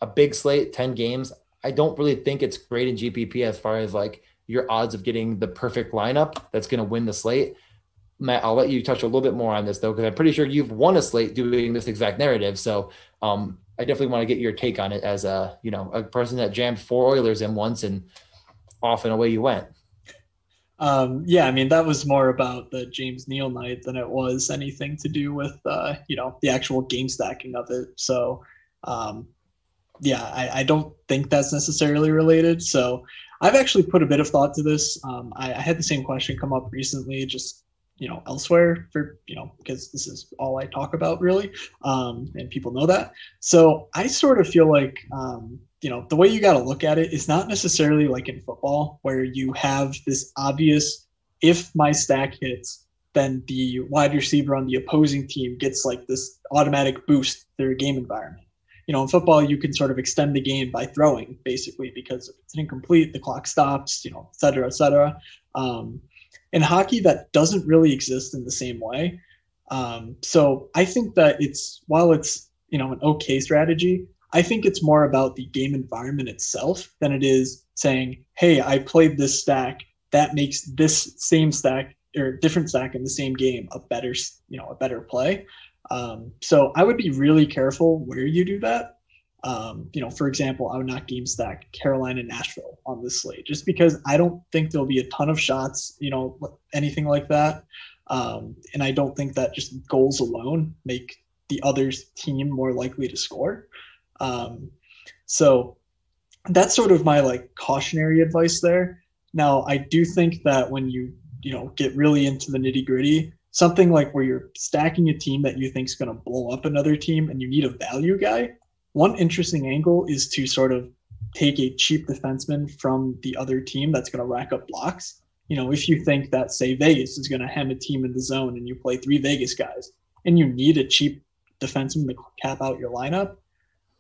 A big slate, 10 games. I don't really think it's great in GPP as far as like your odds of getting the perfect lineup that's going to win the slate. Matt, I'll let you touch a little bit more on this though, because I'm pretty sure you've won a slate doing this exact narrative. So um, I definitely want to get your take on it as a you know a person that jammed four Oilers in once and off and away you went. Um, yeah, I mean that was more about the James Neal night than it was anything to do with uh, you know the actual game stacking of it. So um, yeah, I, I, don't think that's necessarily related. So I've actually put a bit of thought to this. Um, I, I, had the same question come up recently, just you know elsewhere for you know because this is all I talk about really, um, and people know that. So I sort of feel like um, you know the way you got to look at it is not necessarily like in football where you have this obvious if my stack hits then the wide receiver on the opposing team gets like this automatic boost their game environment. You know in football you can sort of extend the game by throwing basically because if it's incomplete the clock stops you know et cetera et cetera. Um, in hockey that doesn't really exist in the same way. Um, so i think that it's while it's you know an okay strategy i think it's more about the game environment itself than it is saying hey i played this stack that makes this same stack or different stack in the same game a better you know a better play um, so i would be really careful where you do that um, you know, for example, I would not game stack Carolina Nashville on this slate just because I don't think there'll be a ton of shots, you know, anything like that. Um, and I don't think that just goals alone make the other team more likely to score. Um, so that's sort of my like cautionary advice there. Now, I do think that when you you know get really into the nitty gritty, something like where you're stacking a team that you think is going to blow up another team and you need a value guy. One interesting angle is to sort of take a cheap defenseman from the other team that's going to rack up blocks. You know, if you think that say Vegas is going to hem a team in the zone and you play three Vegas guys and you need a cheap defenseman to cap out your lineup,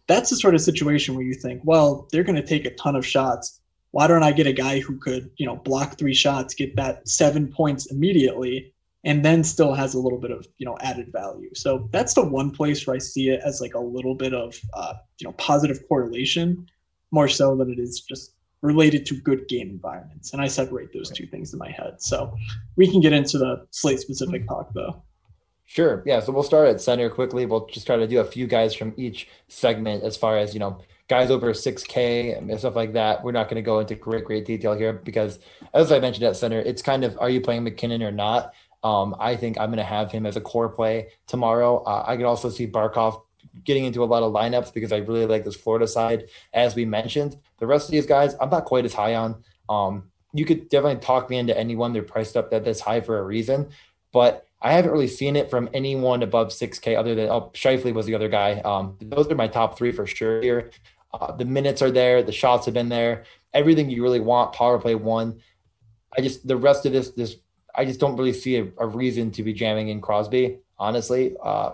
that's the sort of situation where you think, well, they're going to take a ton of shots. Why don't I get a guy who could, you know, block three shots, get that seven points immediately, and then still has a little bit of, you know, added value. So that's the one place where I see it as like a little bit of, uh, you know, positive correlation, more so than it is just related to good game environments. And I separate those two things in my head. So we can get into the slate specific talk though. Sure. Yeah. So we'll start at center quickly. We'll just try to do a few guys from each segment as far as, you know, guys over 6K and stuff like that. We're not going to go into great, great detail here because, as I mentioned at center, it's kind of are you playing MacKinnon or not? Um, I think I'm going to have him as a core play tomorrow. Uh, I can also see Barkov getting into a lot of lineups because I really like this Florida side. As we mentioned, the rest of these guys, I'm not quite as high on. Um, you could definitely talk me into anyone. They're priced up that this high for a reason, but I haven't really seen it from anyone above 6K other than oh, Scheifele was the other guy. Um, those are my top three for sure here. Uh, the minutes are there, the shots have been there, everything you really want. Power play one. I just the rest of this this I just don't really see a, a reason to be jamming in Crosby. Honestly, uh,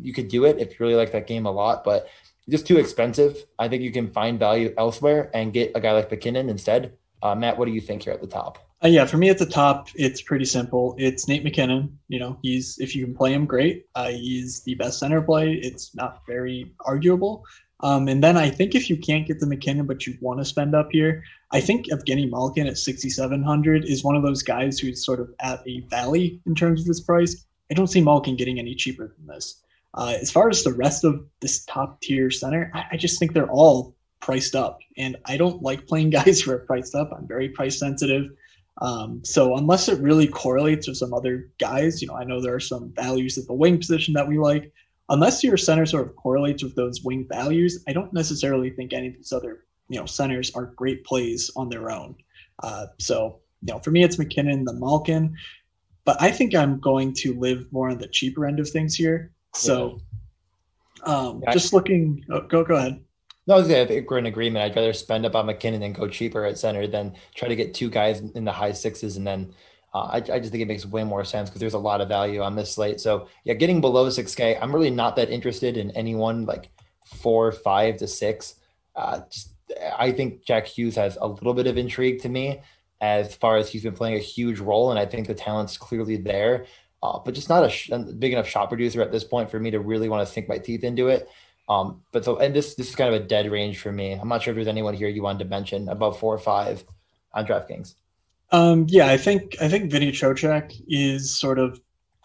you could do it if you really like that game a lot, but just too expensive. I think you can find value elsewhere and get a guy like MacKinnon instead. Uh, Matt, what do you think here at the top? Uh, yeah, for me at the top, it's pretty simple. It's Nate MacKinnon. You know, he's if you can play him, great. Uh, he's the best center play. It's not very arguable. Um, and then I think if you can't get the MacKinnon, but you want to spend up here, I think Evgeny Malkin at 6,700 is one of those guys who's sort of at a valley in terms of this price. I don't see Malkin getting any cheaper than this. Uh, as far as the rest of this top tier center, I, I just think they're all priced up. And I don't like playing *laughs* guys who are priced up. I'm very price sensitive. Um, so unless it really correlates with some other guys, you know, I know there are some values at the wing position that we like. Unless your center sort of correlates with those wing values, I don't necessarily think any of these other, you know, centers are great plays on their own. Uh, so, you know, for me, it's MacKinnon, the Malkin, but I think I'm going to live more on the cheaper end of things here. So, um, just looking, oh, go go ahead. No, we're in agreement. I'd rather spend up on MacKinnon and go cheaper at center than try to get two guys in the high sixes and then uh, I, I, just think it makes way more sense because there's a lot of value on this slate. So yeah, getting below 6K, I'm really not that interested in anyone like four, five to six. Uh, just, I think Jack Hughes has a little bit of intrigue to me as far as he's been playing a huge role, and I think the talent's clearly there, uh, but just not a, sh- a big enough shot producer at this point for me to really want to sink my teeth into it. Um, but so, and this this is kind of a dead range for me. I'm not sure if there's anyone here you wanted to mention above four or five on DraftKings. Um, yeah, I think I think Vinny Trocheck is sort of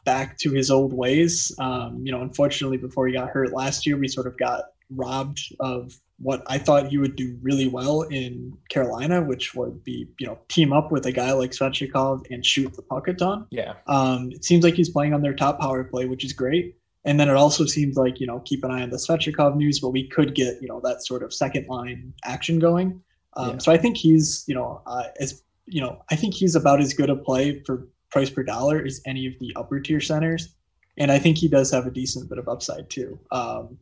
back to his old ways. Um, you know, unfortunately, before he got hurt last year, we sort of got robbed of what I thought he would do really well in Carolina, which would be you know team up with a guy like Svechnikov and shoot the puck a ton. Yeah. Um, it seems like he's playing on their top power play, which is great. And then it also seems like, you know, keep an eye on the Svechnikov news, but we could get, you know, that sort of second line action going. Um, yeah. So I think he's, you know, uh, as, you know, I think he's about as good a play for price per dollar as any of the upper tier centers. And I think he does have a decent bit of upside too. Um,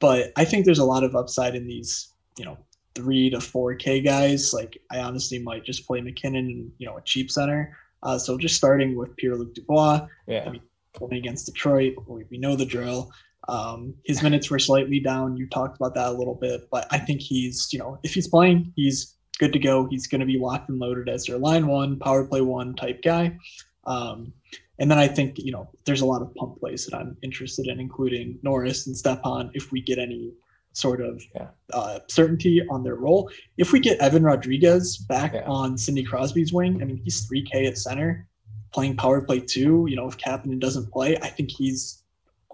but I think there's a lot of upside in these, you know, three to four K guys. Like I honestly might just play MacKinnon and, you know, a cheap center. Uh, so just starting with Pierre Luc Dubois. Yeah. I mean, playing against Detroit. We, we know the drill. Um, his minutes were slightly down. You talked about that a little bit, but I think he's, you know, if he's playing, he's good to go. He's going to be locked and loaded as their line one, power play one type guy. Um, and then I think, you know, there's a lot of pump plays that I'm interested in, including Norris and Stepan, if we get any sort of yeah. uh, certainty on their role. If we get Evan Rodrigues back yeah. on Sidney Crosby's wing, I mean, he's 3K at center playing power play two, You know, if Kapanen doesn't play, I think he's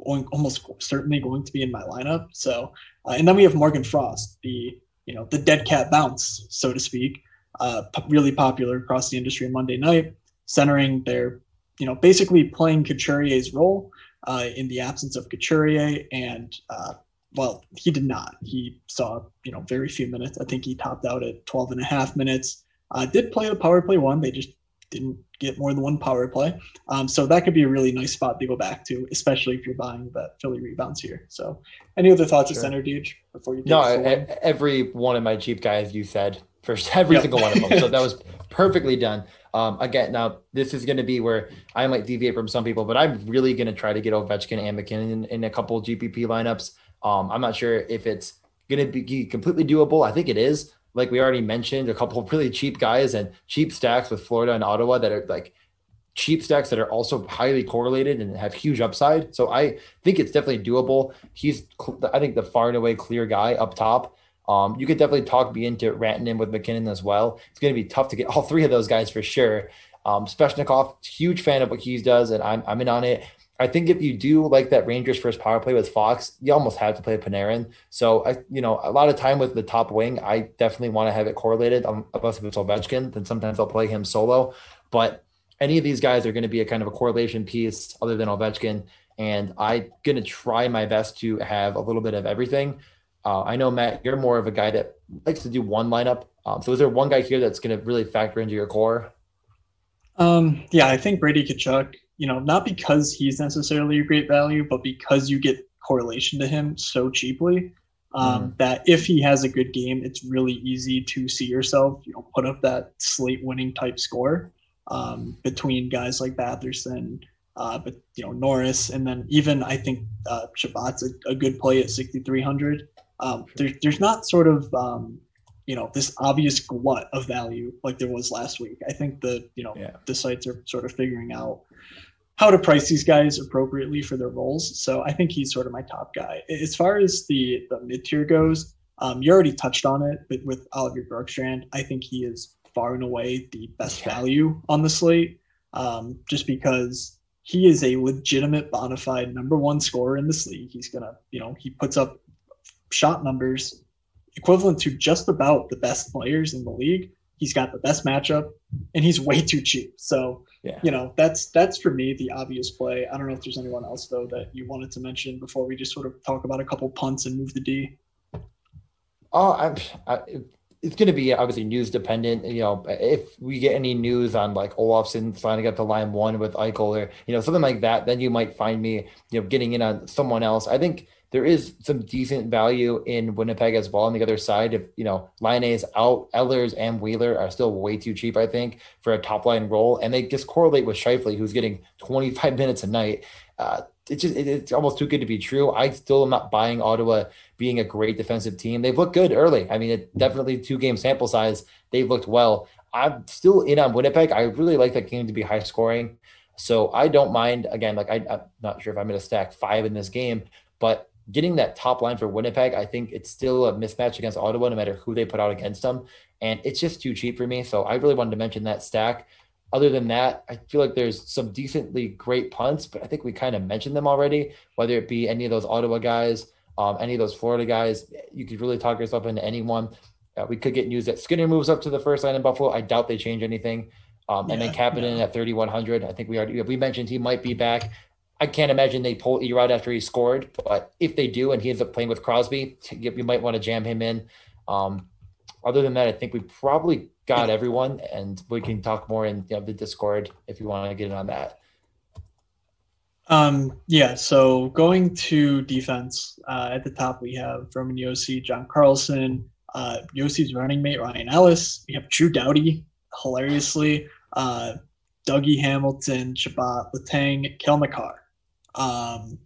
going almost certainly going to be in my lineup. So, uh, and then we have Morgan Frost, the you know the dead cat bounce, so to speak, uh, really popular across the industry on Monday night, centering their you know basically playing Couturier's role. uh, in the absence of Couturier, and uh, well, he did not. He saw you know very few minutes. I think he topped out at 12 and a half minutes. Uh, did play the power play one. They just didn't get more than one power play. Um, so that could be a really nice spot to go back to, especially if you're buying that Philly rebounds here. So, any other thoughts sure. at center, Deej, before you? No, I, every one of my cheap guys you said first, *laughs* every yep. single one of them. So that was *laughs* perfectly done. Um, again, now this is going to be where I might deviate from some people, but I'm really going to try to get Ovechkin and MacKinnon in, in a couple GPP lineups. Um, I'm not sure if it's going to be completely doable. I think it is like we already mentioned, a couple really cheap guys and cheap stacks with Florida and Ottawa that are like cheap stacks that are also highly correlated and have huge upside. So I think it's definitely doable. He's, I think, the far and away clear guy up top. Um, you could definitely talk me into ranting him with MacKinnon as well. It's going to be tough to get *laughs* all three of those guys for sure. Um, Svechnikov, huge fan of what he does, and I'm, I'm in on it. I think if you do like that Rangers first power play with Fox, you almost have to play Panarin. So I, you know, a lot of time with the top wing, I definitely want to have it correlated. Um, unless if it's Ovechkin, then sometimes I'll play him solo. But any of these guys are going to be a kind of a correlation piece other than Ovechkin, and I'm going to try my best to have a little bit of everything. Uh, I know Matt, you're more of a guy that likes to do one lineup. Um, so is there one guy here that's going to really factor into your core? Um, yeah, I think Brady Tkachuk you know, not because he's necessarily a great value, but because you get correlation to him so cheaply um, mm. that if he has a good game, it's really easy to see yourself, you know, put up that slate winning type score um, between guys like Batherson, uh, but you know Norris, and then even I think uh, Chabot's a, a good play at 6,300. Um, there, there's not sort of um, you know this obvious glut of value like there was last week. I think the you know yeah. the sites are sort of figuring out how to price these guys appropriately for their roles. So I think he's sort of my top guy. As far as the the mid tier goes, um, you already touched on it, but with Oliver Bjorkstrand, I think he is far and away the best value on the slate, um, just because he is a legitimate bona fide number one scorer in this league. He's gonna, you know, he puts up shot numbers equivalent to just about the best players in the league. He's got the best matchup, and he's way too cheap. So yeah. you know, that's that's for me the obvious play. I don't know if there's anyone else though that you wanted to mention before we just sort of talk about a couple punts and move the D. Oh, I'm, I, it's going to be obviously news dependent. You know, if we get any news on like Olofsson signing up to line one with Eichel or you know something like that, then you might find me you know getting in on someone else. I think there is some decent value in Winnipeg as well on the other side. If you know Laine is out, Ehlers and Wheeler are still way too cheap, I think, for a top line role, and they just correlate with Scheifele, who's getting 25 *laughs* minutes a night. Uh, it's just it's almost too good to be true. I still am not buying Ottawa being a great defensive team. They've looked good early. I mean, it definitely two game sample size. They've looked well. I'm still in on Winnipeg. I really like that game to be high scoring. So I don't mind. Again, like I, I'm not sure if I'm going to stack five in this game, but getting that top line for Winnipeg, I think it's still a mismatch against Ottawa, no matter who they put out against them. And it's just too cheap for me. So I really wanted to mention that stack. Other than that, I feel like there's some decently great punts, but I think we kind of mentioned them already, whether it be any of those Ottawa guys, um, any of those Florida guys. You could really talk yourself into anyone. Uh, we could get news that Skinner moves up to the first line in Buffalo. I doubt they change anything. Um, yeah, and then Kapanen yeah. at 3,100. I think we already we mentioned he might be back. I can't imagine they pull Erod after he scored, but if they do and he ends up playing with Crosby, you might want to jam him in. Um, other than that, I think we probably got everyone, and we can talk more in you know, the Discord if you want to get in on that. Um, yeah, so going to defense, uh, at the top we have Roman Josi, John Carlson, uh, Josi's running mate Ryan Ellis. We have Drew Doughty, hilariously, uh, Dougie Hamilton, Chabot, Letang, Cale Makar. Um,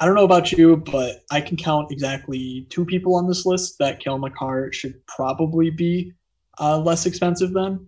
I don't know about you, but I can count exactly two people on this list that Cale Makar should probably be uh, less expensive than.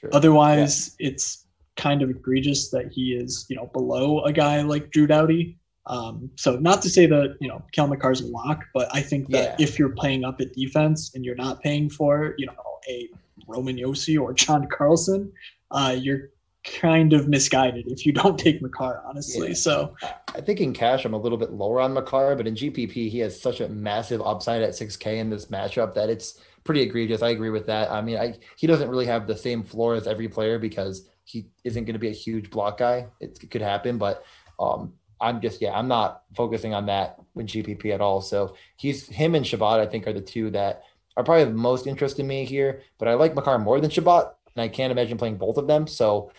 Sure. Otherwise, yeah. it's kind of egregious that he is, you know, below a guy like Drew Doughty. Um, so not to say that you know Cale Makar's a lock, but I think that yeah. if you're playing up at defense and you're not paying for you know a Roman Josi or John Carlson, uh, you're kind of misguided if you don't take Makar, honestly. Yeah. So I think in cash, I'm a little bit lower on Makar, but in GPP, he has such a massive upside at 6K in this matchup that it's pretty egregious. I agree with that. I mean, I, he doesn't really have the same floor as every player because he isn't going to be a huge block guy. It, it could happen, but um, I'm just yeah, I'm not focusing on that with GPP at all. So he's him and Chabot, I think, are the two that are probably the most interest in me here. But I like Makar more than Chabot, and I can't imagine playing both of them. So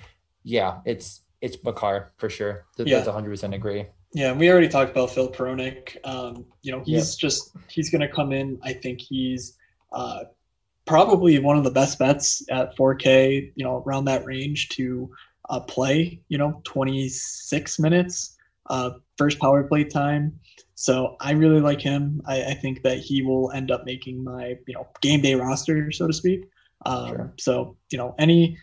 yeah, it's it's Makar for sure. That's Yeah. 100 percent agree. Yeah, we already talked about Filip Hronek. Um, you know, he's just he's going to come in. I think he's uh, probably one of the best bets at 4K. You know, around that range to uh, play. You know, 26 minutes uh, first power play time. So I really like him. I, I think that he will end up making my you know game day roster, so to speak. Um, Sure. So you know any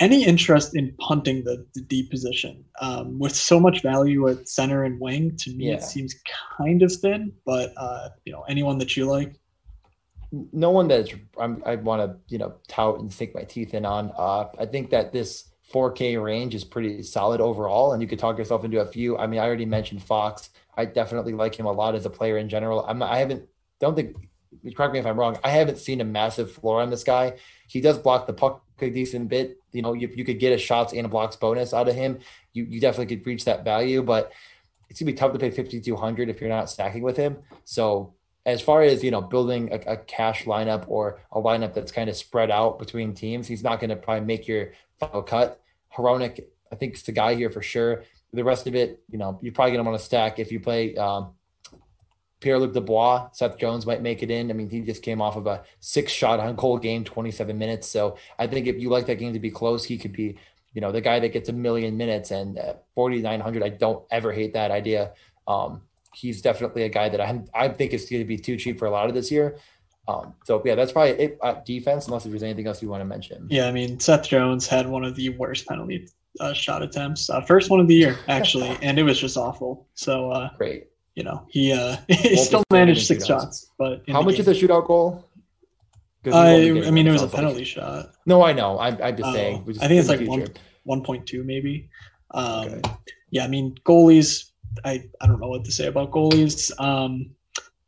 any interest in punting the, the D position um, with so much value at center and wing to me Yeah. it seems kind of thin. But uh, you know anyone that you like, no one that I want to you know tout and sink my teeth in on. Uh, I think that this 4K range is pretty solid overall, and you could talk yourself into a few. I mean, I already mentioned Fox. I definitely like him a lot as a player in general. I'm I haven't don't think correct me if I'm wrong. I haven't seen a massive floor on this guy. He does block the puck a decent bit. You know, you, you could get a shots and a blocks bonus out of him. You you definitely could reach that value, but it's gonna be tough to pay 5200 if you're not stacking with him. So as far as you know building a, a cash lineup or a lineup that's kind of spread out between teams he's not going to probably make your final cut Hronek, i think is the guy here for sure the rest of it you know you're probably going to want to stack if you play um, Pierre-Luc Dubois, Seth Jones might make it in. I mean, he just came off of a six shot on goal game, 27 minutes. So I think if you like that game to be close, he could be, you know, the guy that gets a million minutes and uh, 4,900. I don't ever hate that idea. Um, he's definitely a guy that I I think is going to be too cheap for a lot of this year. Um, so yeah, that's probably it. Uh, defense, unless there's anything else you want to mention. yeah, I mean Seth Jones had one of the worst penalty uh, shot attempts, uh, first one of the year actually, *laughs* and it was just awful. So uh, Great. You know he uh, *laughs* he still managed six shootouts. shots, but How much game- is a shootout goal? 'Cause he I, I mean, it was a sounds like. penalty shot. No, I know. I'm, I'm just Oh, saying. just- I think it's like future. one 1.2 maybe. Um, Okay. Yeah, I mean goalies. I I don't know what to say about goalies. Um,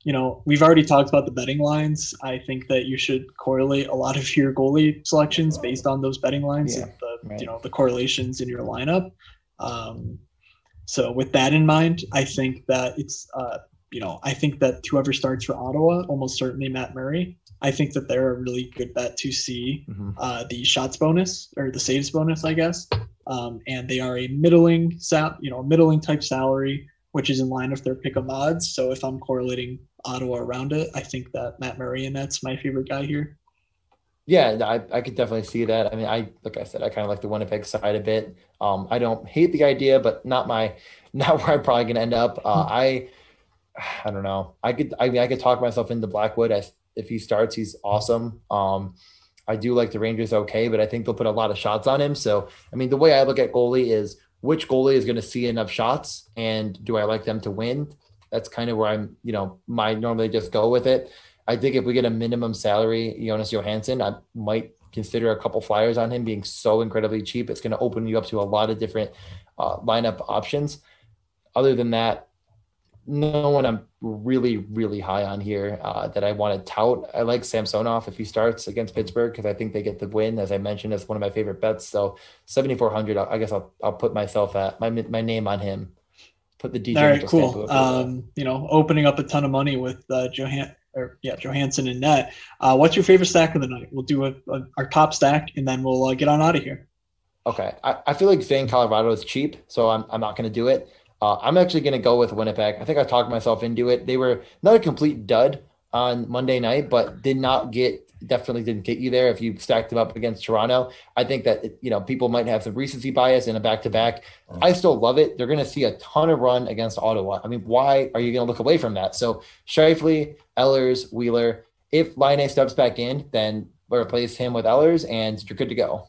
you know, we've already talked about the betting lines. I think that you should correlate a lot of your goalie selections based on those betting lines. Yeah, and the right. you know the correlations in your lineup. Um, so with that in mind, I think that it's uh, you know I think that whoever starts for Ottawa, almost certainly Matt Murray. I think that they're a really good bet to see Mhm. uh, the shots bonus or the saves bonus, I guess. Um, and they are a middling sal- you know, middling type salary, which is in line with their pick of odds. So if I'm correlating Ottawa around it, I think that Matt Murray and that's my favorite guy here. Yeah, I, I could definitely see that. I mean, I like I said, I kind of like the Winnipeg side a bit. Um, I don't hate the idea, but not my *laughs* not where I'm probably gonna end up. Uh, I *sighs* I don't know. I could I mean I could talk myself into Blackwood. I, if he starts, he's awesome. Um, I do like the Rangers okay, but I think they'll put a lot of shots on him. So I mean, the way I look at goalie is which goalie is going to see enough shots, and do I like them to win? That's kind of where I'm. You know, might normally just go with it. I think if we get a minimum salary, Jonas Johansson, I might consider a couple flyers on him being so incredibly cheap. It's going to open you up to a lot of different uh, lineup options. Other than that, no one I'm really, really high on here uh, that I want to tout. I like Samsonov if he starts against Pittsburgh because I think they get the win. As I mentioned, that's one of my favorite bets. So 7,400, I guess I'll, I'll put myself at my my name on him. Put the DJ. All right, cool. Um, you know, opening up a ton of money with uh, Johan or yeah Johansson and net. Uh, what's your favorite stack of the night? We'll do a, a, our top stack and then we'll uh, get on out of here. Okay. I, I feel like saying Colorado is cheap, so I'm, I'm not going to do it. Uh, I'm actually going to go with Winnipeg. I think I talked myself into it. They were not a complete dud on Monday night, but did not get, definitely didn't get you there if you stacked them up against Toronto. I think that, you know, people might have some recency bias in a back to back. I still love it. They're going to see a ton of run against Ottawa. I mean, why are you going to look away from that? So Scheifele, Ehlers, Wheeler, if Laine steps back in, then replace him with Ehlers and you're good to go.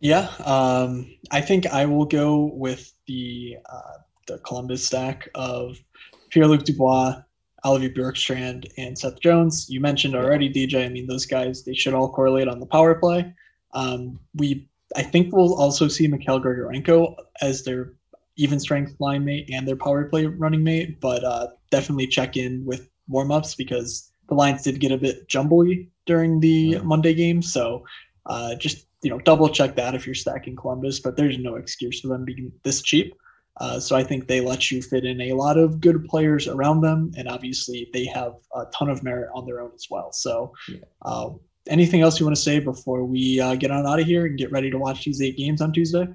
Yeah, um, I think I will go with the uh, the Columbus stack of Pierre-Luc Dubois, Oliver Bjorkstrand, and Seth Jones. You mentioned already, DJ. I mean, those guys they should all correlate on the power play. Um, we, I think, we'll also see Mikhail Grigorenko as their even strength line mate and their power play running mate, but uh, definitely check in with warm ups because the lines did get a bit jumbly during the. Monday game. So uh, just you know double check that if you're stacking Columbus, but there's no excuse for them being this cheap. Uh, so I think they let you fit in a lot of good players around them, and obviously they have a ton of merit on their own as well. So, uh, anything else you want to say before we uh, get on out of here and get ready to watch these eight games on Tuesday?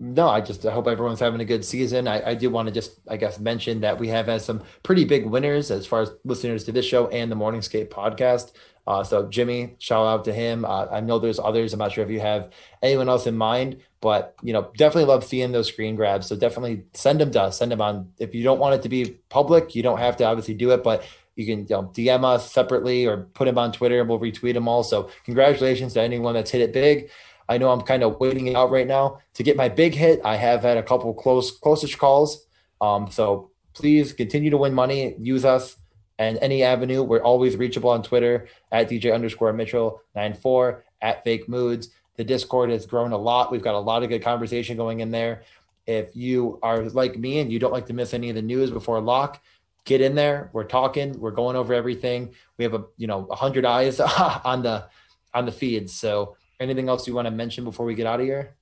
No, I just I hope everyone's having a good season. I, I do want to just, I guess, mention that we have had some pretty big winners as far as listeners to this show and the Morning Skate podcast. Uh, so Jimmy, shout out to him. Uh, I know there's others. I'm not sure if you have anyone else in mind, but you know, definitely love seeing those screen grabs. So definitely send them to us. Send them on. If you don't want it to be public, you don't have to obviously do it, but you can you know, DM us separately or put them on Twitter and we'll retweet them all. So congratulations to anyone that's hit it big. I know I'm kind of waiting out right now to get my big hit. I have had a couple close closest calls. Um, so please continue to win money. Use us and any avenue. We're always reachable on Twitter at DJ underscore Mitchell 94 at fake moods. The Discord has grown a lot. We've got a lot of good conversation going in there. If you are like me and you don't like to miss any of the news before lock, get in there. We're talking. We're going over everything. We have a you know a hundred eyes *laughs* on the on the feeds. So anything else you want to mention before we get out of here?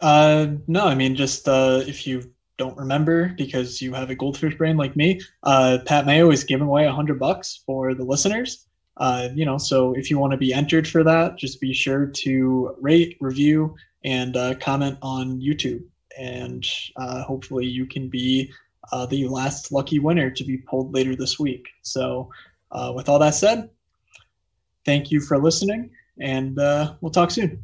Uh, no, I mean just uh, if you don't remember because you have a goldfish brain like me, uh, Pat Mayo is giving away a hundred bucks for the listeners. Uh, you know, so if you want to be entered for that, just be sure to rate, review, and uh, comment on YouTube, and uh, hopefully you can be uh, the last lucky winner to be pulled later this week. So, uh, with all that said, thank you for listening, and we'll talk soon.